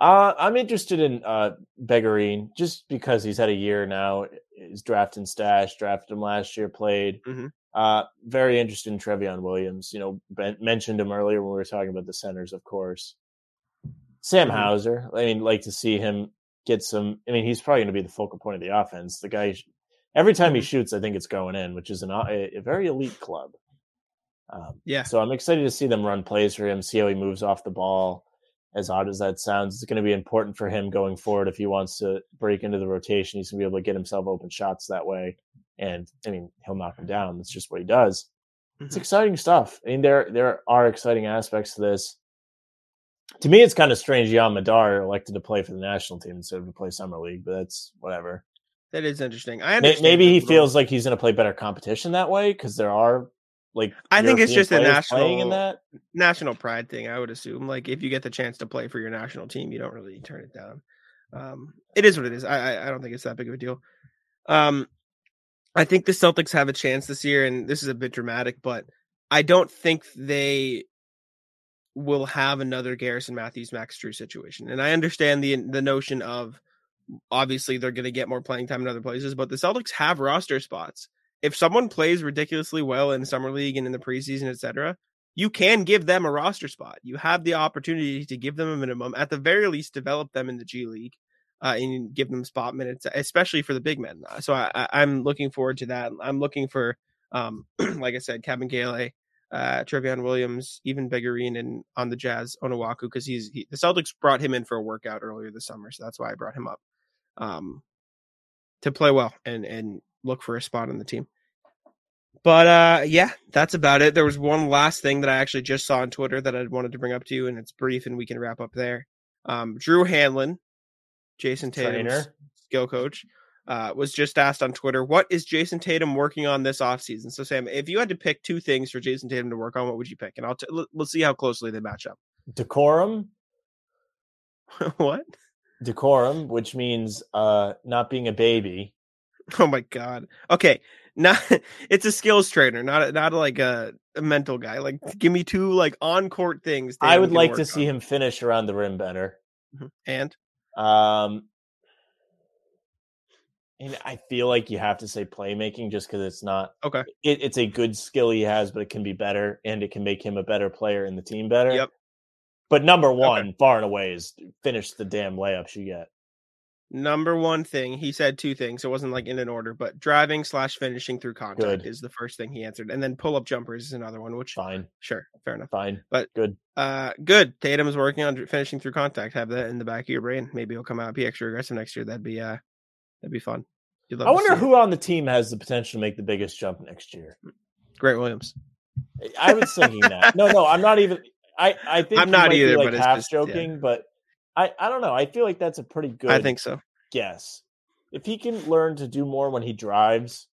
Uh, I'm interested in uh, Begarin just because he's had a year now. His draft and stash, drafted him last year, played. Mhm. Uh, very interested in Trevion Williams. You know, ben- mentioned him earlier when we were talking about the centers, of course. Sam Mhm. Hauser. I mean, like to see him get some. I mean, he's probably going to be the focal point of the offense. The guy, every time he Mhm. shoots, I think it's going in, which is an, a, a very elite club. Um, Yeah. So I'm excited to see them run plays for him, see how he moves off the ball. As odd as that sounds, it's going to be important for him going forward if he wants to break into the rotation. He's going to be able to get himself open shots that way. And I mean he'll knock him down. That's just what he does. It's Mhm. exciting stuff. I mean, there there are exciting aspects to this. To me, it's kind of strange. Yam Madar elected to play for the national team instead of to play summer league, but that's whatever. That is interesting. I understand Maybe he feels like he's going to play better competition that way because there are like I think it's just a national- that. national pride thing. I would assume, like, if you get the chance to play for your national team, you don't really turn it down. Um, it is what it is. I, I I don't think it's that big of a deal. Um, I think the Celtics have a chance this year, and this is a bit dramatic, but I don't think they will have another Garrison Matthews Max Strus situation. And I understand the the notion of obviously they're going to get more playing time in other places, but the Celtics have roster spots. If someone plays ridiculously well in summer league and in the preseason, etc., you can give them a roster spot. You have the opportunity to give them a minimum, at the very least, develop them in the G League, uh, and give them spot minutes, especially for the big men. Uh, So I, I'm looking forward to that. I'm looking for, um, <clears throat> like I said, Kevin Gale, uh, Trevion Williams, even Begarin, and on the Jazz Onuaku because he's he, the Celtics brought him in for a workout earlier this summer, so that's why I brought him up um, to play well and and look for a spot on the team. But uh, yeah, that's about it. There was one last thing that I actually just saw on Twitter that I wanted to bring up to you, and it's brief, and we can wrap up there. Um, Drew Hanlen, Jayson Tatum's Trainer. skill coach, uh, was just asked on Twitter, "What is Jayson Tatum working on this offseason?" So, Sam, if you had to pick two things for Jayson Tatum to work on, what would you pick? And I'll t- we'll see how closely they match up. Decorum, <laughs> what? decorum, which means uh not being a baby. <laughs> Oh my god. Okay, not <laughs> it's a skills trainer, not a, not like a, a mental guy. Like, give me two like on court things. I would like to work see him finish around the rim better. Mhm. And Um, and I feel like you have to say playmaking just because it's not Okay. It, it's a good skill he has, but it can be better, and it can make him a better player in the team better. Yep. But number one, far and away, is finish the damn layups you get. Number one thing he said two things. It wasn't like in an order, but driving slash finishing through contact Good. is the first thing he answered, and then pull up jumpers is another one. Which Fine, sure, fair enough. fine. But good. Uh, good. Tatum is working on finishing through contact. Have that in the back of your brain. Maybe he'll come out be extra aggressive next year. That'd be uh, that'd be fun. I wonder see it. who on the team has the potential to make the biggest jump next year. Grant Williams. I was thinking that. No, no, I'm not even. I I <laughs> think I'm not either, like but it's half just- yeah. joking, but I I don't know. I feel like that's a pretty good. I think so. guess. If he can learn to do more when he drives,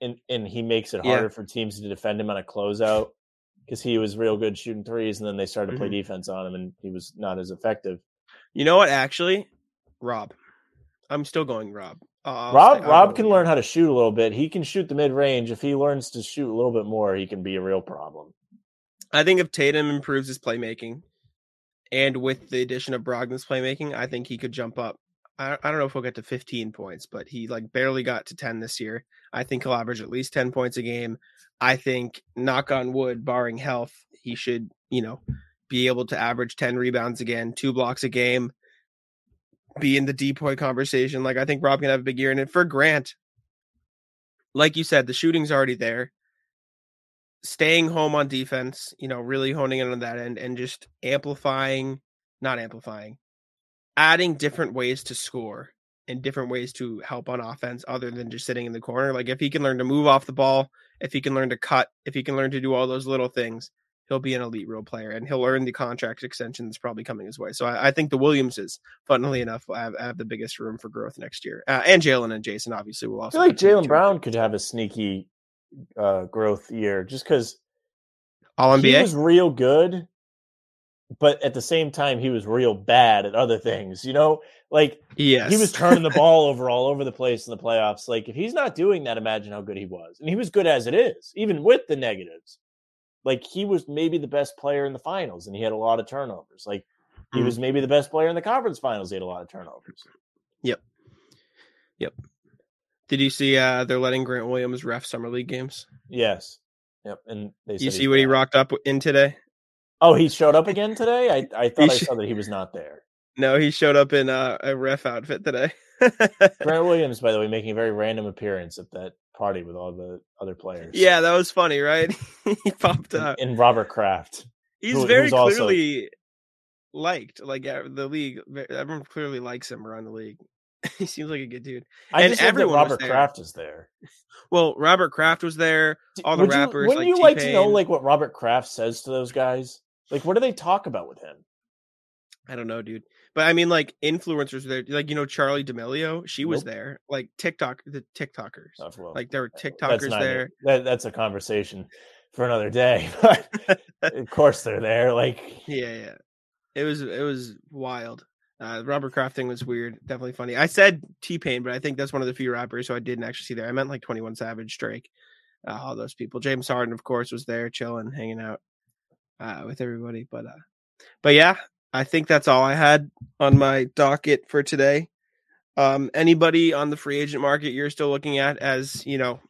and and he makes it Yeah. harder for teams to defend him on a closeout, because he was real good shooting threes, and then they started to play Mhm. defense on him, and he was not as effective. You know what? Actually, Rob. I'm still going Rob. Uh, Rob I'll Rob can learn how to shoot a little bit. He can shoot the mid range. If he learns to shoot a little bit more, he can be a real problem. I think if Tatum improves his playmaking, and with the addition of Brogdon's playmaking, I think he could jump up. I, I don't know if we'll get to 15 points, but he like barely got to 10 this year. I think he'll average at least 10 points a game. I think, knock on wood, barring health, he should, you know, be able to average 10 rebounds again, two blocks a game, be in the depoy conversation. Like I think Rob can have a big year in it. For Grant, like you said, the shooting's already there staying home on defense, you know, really honing in on that end and just amplifying, not amplifying, adding different ways to score and different ways to help on offense other than just sitting in the corner. Like if he can learn to move off the ball, if he can learn to cut, if he can learn to do all those little things, he'll be an elite real player and he'll earn the contract extension that's probably coming his way. So I, I think the Williamses, funnily enough, have, have the biggest room for growth next year. Uh, and Jaylen and Jayson obviously will also. I feel like Jaylen Brown could have a sneaky uh, growth year just because All he NBA. was real good, but at the same time he was real bad at other things. You know, like yes. he was turning the ball <laughs> over all over the place in the playoffs. Like if he's not doing that, imagine how good he was. And he was good as it is, even with the negatives. Like he was maybe the best player in the finals, and he had a lot of turnovers. Like he Mhm. was maybe the best player in the conference finals. He had a lot of turnovers. Did you see uh they're letting Grant Williams ref summer league games? Yes. Yep. And they You see what he rocked up in today? Oh, he showed up again today. I I <laughs> thought I saw that he was not there. No, he showed up in uh, a ref outfit today. Grant <laughs> Williams, by the way, making a very random appearance at that party with all the other players. yeah, that was funny, right? <laughs> he popped up. and Robert Kraft. He's who- very who's also- clearly liked. Like the league, everyone clearly likes him around the league. <laughs> he seems like a good dude. I And just everyone Robert. Kraft is there. <laughs> Well, Robert Kraft was there. All the would you- rappers, wouldn't like you like to know like what Robert Kraft says to those guys? Like, what do they talk about with him? I don't know, dude. But I mean, like influencers were there. Like you know, Charli D'Amelio, she was Nope. there. Like TikTok, the TikTokers. Oh, well, Like there were TikTokers there. That, that's a conversation for another day. <laughs> But of course they're there. Like, Yeah, yeah. It was it was wild. Uh, Robert Kraft thing was weird. Definitely funny. I said T Pain, but I think that's one of the few rappers who I didn't actually see there. I meant like Twenty One Savage, Drake, uh, all those people. James Harden, of course, was there, chilling, hanging out uh, with everybody. But uh, but yeah, I think that's all I had on my docket for today. Um, anybody on the free agent market you're still looking at as you know,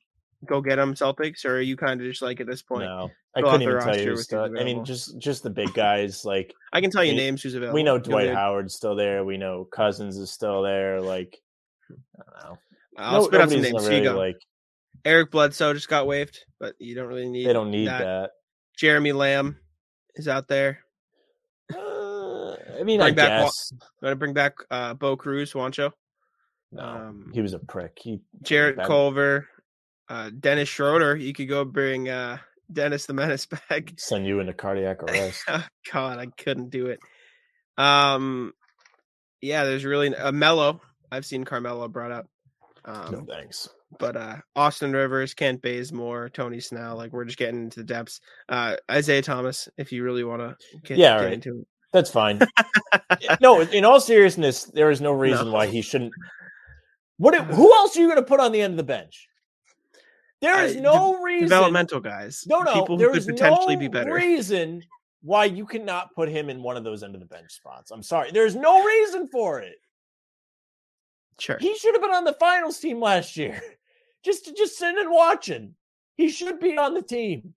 go get them Celtics, or are you kind of just like at this point? no, I couldn't even tell you. with who's who's still- I mean, just just the big guys. Like, <laughs> I can tell you We- names who's available. we know Dwight. Howard's still there. We know Cousins is still there. Like, I don't know. I'll No- spit out some names. You really, go. Like, Eric Bledsoe just got waived, but you don't really need. they don't need that. Jeremy Lamb is out there. Uh, I mean, Bring I back guess. Going to bring back uh, Bo Cruz, Juancho, No, um, he was a prick. He Jarrett bad- Culver, uh, Dennis Schroeder. You could go bring uh, Dennis the Menace <laughs> back. send you into cardiac arrest. <laughs> Oh, God, I couldn't do it. Um, yeah, there's really a Mello. I've seen Carmelo brought up. Um, no thanks. but uh Austin Rivers, Kent Bazemore, Tony Snell, like we're just getting into the depths. Uh Isaiah Thomas, if you really want to get, Yeah, get right. into it. That's fine. <laughs> no, in all seriousness, there is no reason why he shouldn't. What? Who else are you going to put on the end of the bench? There is I- no reason. developmental guys. No, no. people who there could potentially no be better. reason why you cannot put him in one of those end of the bench spots. I'm sorry. There's no reason for it. Sure. He should have been on the finals team last year. <laughs> Just, just sitting and watching. He should be on the team.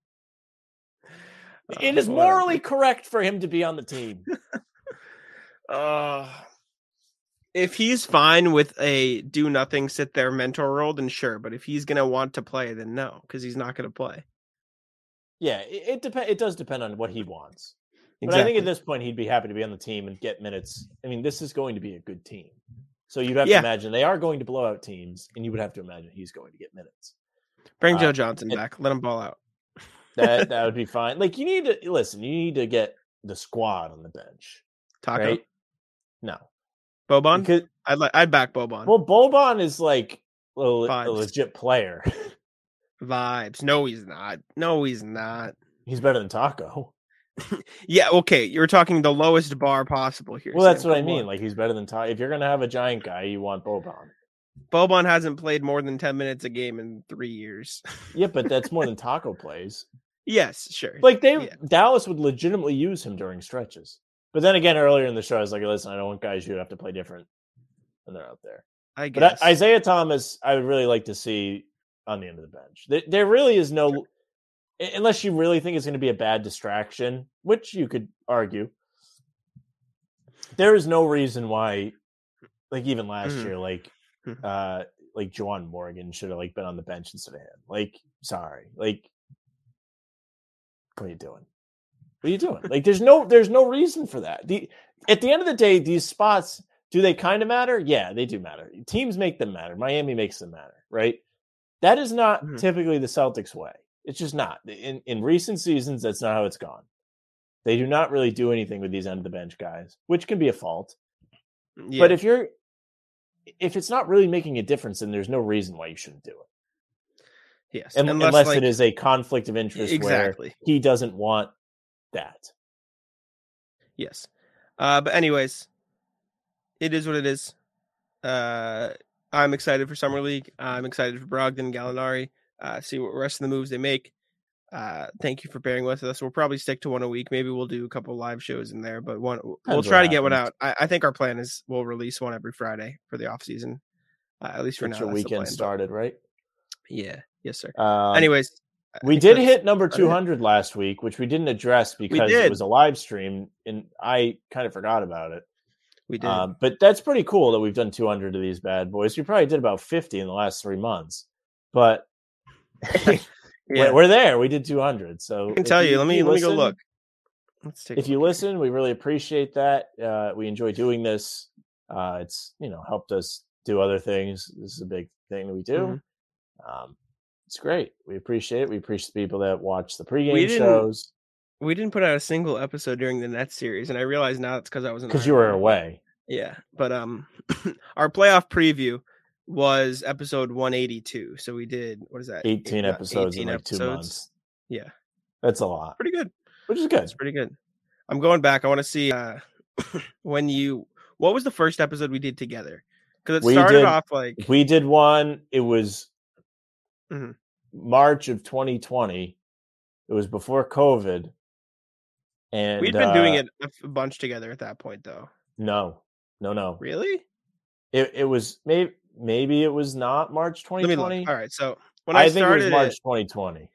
It Uh, is whatever. morally correct for him to be on the team. Uh, <laughs> if he's fine with a do nothing, sit there mentor role, then sure. But if he's gonna want to play, then no, because he's not gonna play. Yeah, it, it depends. It does depend on what he wants. But I think at this point he'd be happy to be on the team and get minutes. I mean, this is going to be a good team. So you'd have Yeah. to imagine they are going to blow out teams, and you would have to imagine he's going to get minutes. Bring uh, Joe Johnson back. Let him ball out. That that would <laughs> be fine. Like you need to listen. You need to get the squad on the bench, Taco. right? No, Boban. because I'd like. I'd back Boban. well, Boban is like a, a legit player. <laughs> Vibes. No, he's not. No, he's not. he's better than Taco. <laughs> Yeah, okay. You're talking the lowest bar possible here. Well, that's Sam. what I mean. on. Like he's better than Taco. If you're gonna have a giant guy, you want Boban. Boban hasn't played more than ten minutes a game in three years. Yeah, but that's more than <laughs> Taco plays. yes, sure. Like they Yeah. Dallas would legitimately use him during stretches. But then again, earlier in the show, I was like, listen, I don't want guys who have to play different when they're out there. I But guess. Isaiah Thomas, I would really like to see on the end of the bench. There, there really is no, u- unless you really think it's going to be a bad distraction, which you could argue. There is no reason why, like even last Mhm. year, like Mhm. uh like Juwan Morgan should have like been on the bench instead of him. Like, sorry, like what are you doing? What are you doing? Like, there's no there's no reason for that. The at the end of the day, these spots do they kind of matter? Yeah, they do matter. Teams make them matter. Miami makes them matter, right? That is not Mhm. typically the Celtics way. It's just not. In in recent seasons, that's not how it's gone. They do not really do anything with these end of the bench guys, which can be a fault. yeah. But if you're if it's not really making a difference, then there's no reason why you shouldn't do it. yes, unless, unless like, it is a conflict of interest exactly. where he doesn't want that. Yes. Uh, but anyways, it is what it is. Uh, I'm excited for summer league. I'm excited for Brogdon, Gallinari. Uh, see what rest of the moves they make. Uh, thank you for bearing with us. We'll probably stick to one a week. Maybe we'll do a couple live shows in there, but one we'll try what to get one out. I, I think our plan is we'll release one every Friday for the off season. Uh, at least for Get now. your that's the weekend plan, but- started, right? Yeah. Yes, sir. Um, Anyways, I we did hit number 200 last week, which we didn't address because it was a live stream and I kind of forgot about it. We did. Um, but that's pretty cool that we've done 200 of these bad boys. We probably did about 50 in the last three months, but <laughs> <laughs> yeah. we're, we're there. We did 200. So I can tell you. Let me let me go look. Let's take. if you listen, we really appreciate that. Uh, we enjoy doing this. Uh, it's you know helped us do other things. This is a big thing that we do. Mhm. Um, it's great. We appreciate it. We appreciate the people that watch the pregame didn't- shows We didn't put out a single episode during the Nets series, and I realize now it's because I was in because you were away. Yeah, but um, <laughs> our playoff preview was episode 182. So we did what is that? Eight- 18 uh, episodes 18 in like two episodes. months. Yeah, That's a lot, pretty good. which is good. It's pretty good. I'm going back. I want to see uh <coughs> when you what was the first episode we did together? Because it We started did- off like We did one. It was Mhm. March of 2020. It was before COVID. And we'd been doing uh, it a bunch together at that point, though. No, no, no. Really? It it was maybe maybe it was not March 2020. All right. So when I, I, think it started was March it, 2020.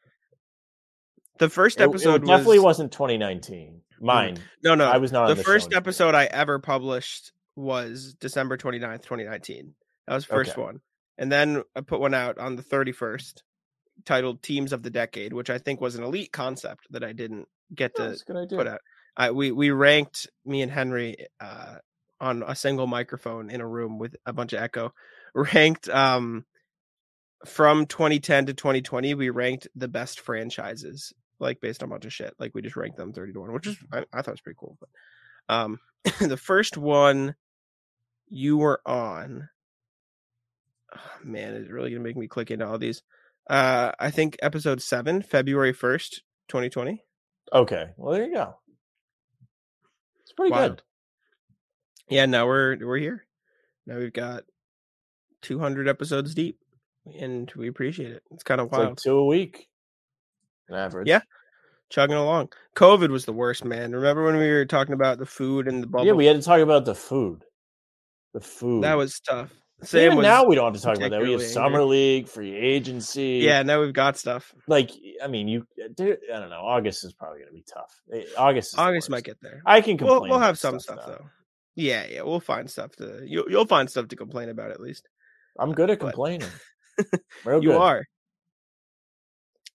the first It- it episode definitely was wasn't 2019. Mine. no, no. I was not on the, first episode I ever published was December 29th, 2019. That was the first Okay. one. And then I put one out on the 31st titled Teams of the Decade, which I think was an elite concept that I didn't get Oh, to that's a good idea. put out. I, we we ranked me and Henry uh, on a single microphone in a room with a bunch of echo. <laughs> Ranked um, from 2010 to 2020, we ranked the best franchises, like based on a bunch of shit. Like we just ranked them 30 to one, which is I, I thought was pretty cool. But um, <clears throat> the first one you were on, oh, man, is it really gonna make me click into all these? Uh, I think episode seven, February 1st, 2020. Okay. Well, there you go. It's pretty Wild. good. yeah now we're we're here now we've got 200 episodes deep and we appreciate it it's kind of It's like wild two a week, on average. Yeah. chugging along covid was the worst man remember when we were talking about the food and the bubble Yeah, we had to talk about the food. The food. that was tough Even was now we don't have to talk about that. We have particularly summer angry. league, free agency. yeah now we've got stuff like I mean, you. Dude, I don't know. August is probably going to be tough. Eh, August. August might get there I can complain. we'll, we'll have some stuff, though yeah yeah we'll find stuff to you'll, you'll find stuff to complain about at least I'm good at complaining. <laughs> You good. are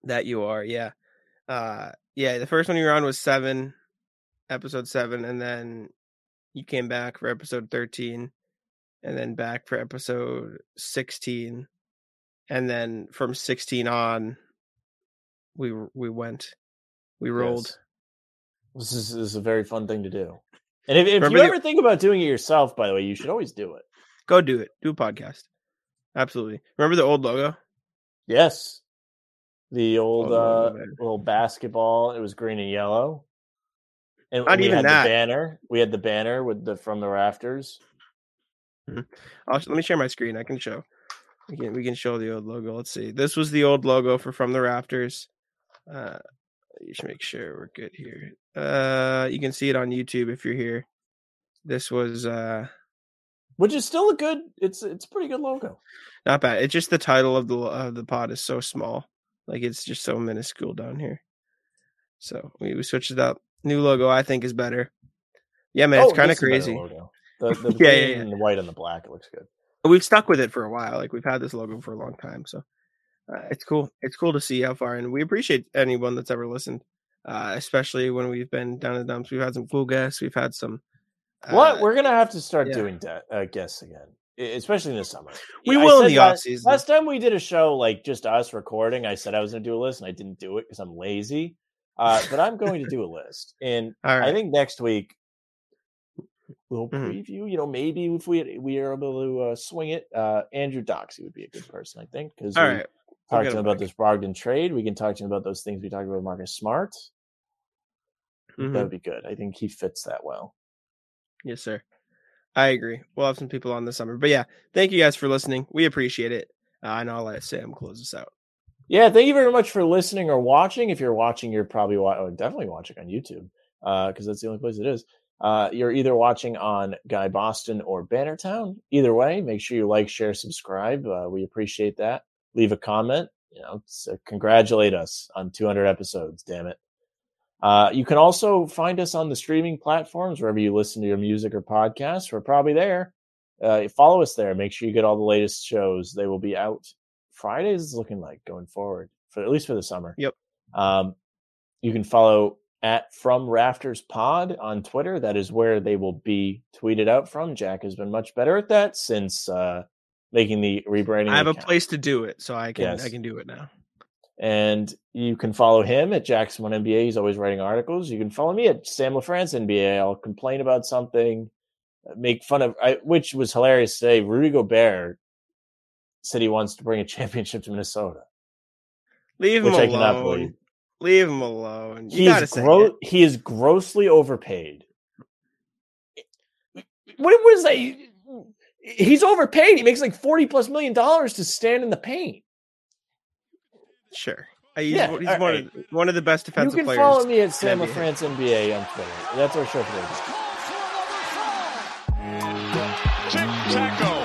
that you are yeah uh yeah the first one you were on was seven episode seven and then you came back for episode 13 and then back for episode 16 and then from 16 on we we went we rolled Yes. This is, this is a very fun thing to do. And if, if Remember you the- ever think about doing it yourself, by the way, you should always do it. go do it do a podcast absolutely remember the old logo Yes. The old uh, little basketball. It was green and yellow. And Not we had that. the banner. We had the banner with the from the rafters. I'll, let me share my screen. I can show. We can we can show the old logo. Let's see. This was the old logo for From the Rafters. Uh, you should make sure we're good here. Uh, you can see it on YouTube if you're here. This was uh Which is still a good it's it's a pretty good logo. not bad. It's just the title of the of the pod is so small, like it's just so minuscule down here. So we, we switched it up. New logo I think is better. Yeah, man, it's Oh, kind of this is a better crazy. The, the <laughs> Yeah, yeah, yeah. and the white and the black it looks good. we've stuck with it for a while. Like we've had this logo for a long time, so uh, it's cool. It's cool to see how far, and we appreciate anyone that's ever listened, uh, especially when we've been down in the dumps. We've had some cool guests. We've had some. what uh, we're gonna have to start yeah. doing de- uh, guests again, especially in the summer. We I will in the off season. Last time we did a show like just us recording, I said I was gonna do a list, and I didn't do it because I'm lazy. Uh, but I'm going to do a list, and <laughs> All I think next week we'll Mhm. preview. You know, maybe if we we are able to uh, swing it, uh, Andrew Doxey would be a good person, I think, because we right. Talked to him about this Brogdon trade. We can talk to him about those things we talked about with Marcus Smart. Mhm. That would be good. I think he fits that well. Yes, sir. I agree. We'll have some people on this summer, but yeah, thank you guys for listening. We appreciate it. Uh, and I'll let Sam close us out. Yeah, thank you very much for listening or watching. If you're watching, you're probably wa- oh, definitely watching on YouTube because that's the only place it is. Uh, you're either watching on Guy Boston or Bannertown. Either way, make sure you like, share, subscribe. Uh, we appreciate that. Leave a comment. You know, so congratulate us on 200 episodes. Damn it. Uh, you can also find us on the streaming platforms wherever you listen to your music or podcasts. We're probably there. Uh, follow us there. Make sure you get all the latest shows. They will be out Fridays is looking like going forward for at least for the summer. Yep. Um, you can follow at From Rafters Pod on Twitter. That is where they will be tweeted out from. Jack has been much better at that since uh, making the rebranding. I have a place to do it, so I can Yes. I can do it now. and you can follow him at Jack Simone NBA. He's always writing articles. You can follow me at Sam LaFrance NBA. I'll complain about something, make fun of, I, which was hilarious today. Rudy Gobert said he wants to bring a championship to Minnesota. Leave him Which I cannot alone. believe. Leave him alone. You He gotta is say gro- he is grossly overpaid. What was that? He's overpaid. He makes like forty plus million dollars to stand in the paint. Sure. Uh, He's, Yeah, he's all one, right. of, one of the best You defensive can players. follow me at Sam LaFrance NBA on Twitter. That's our show for today. Tic taco. Come on.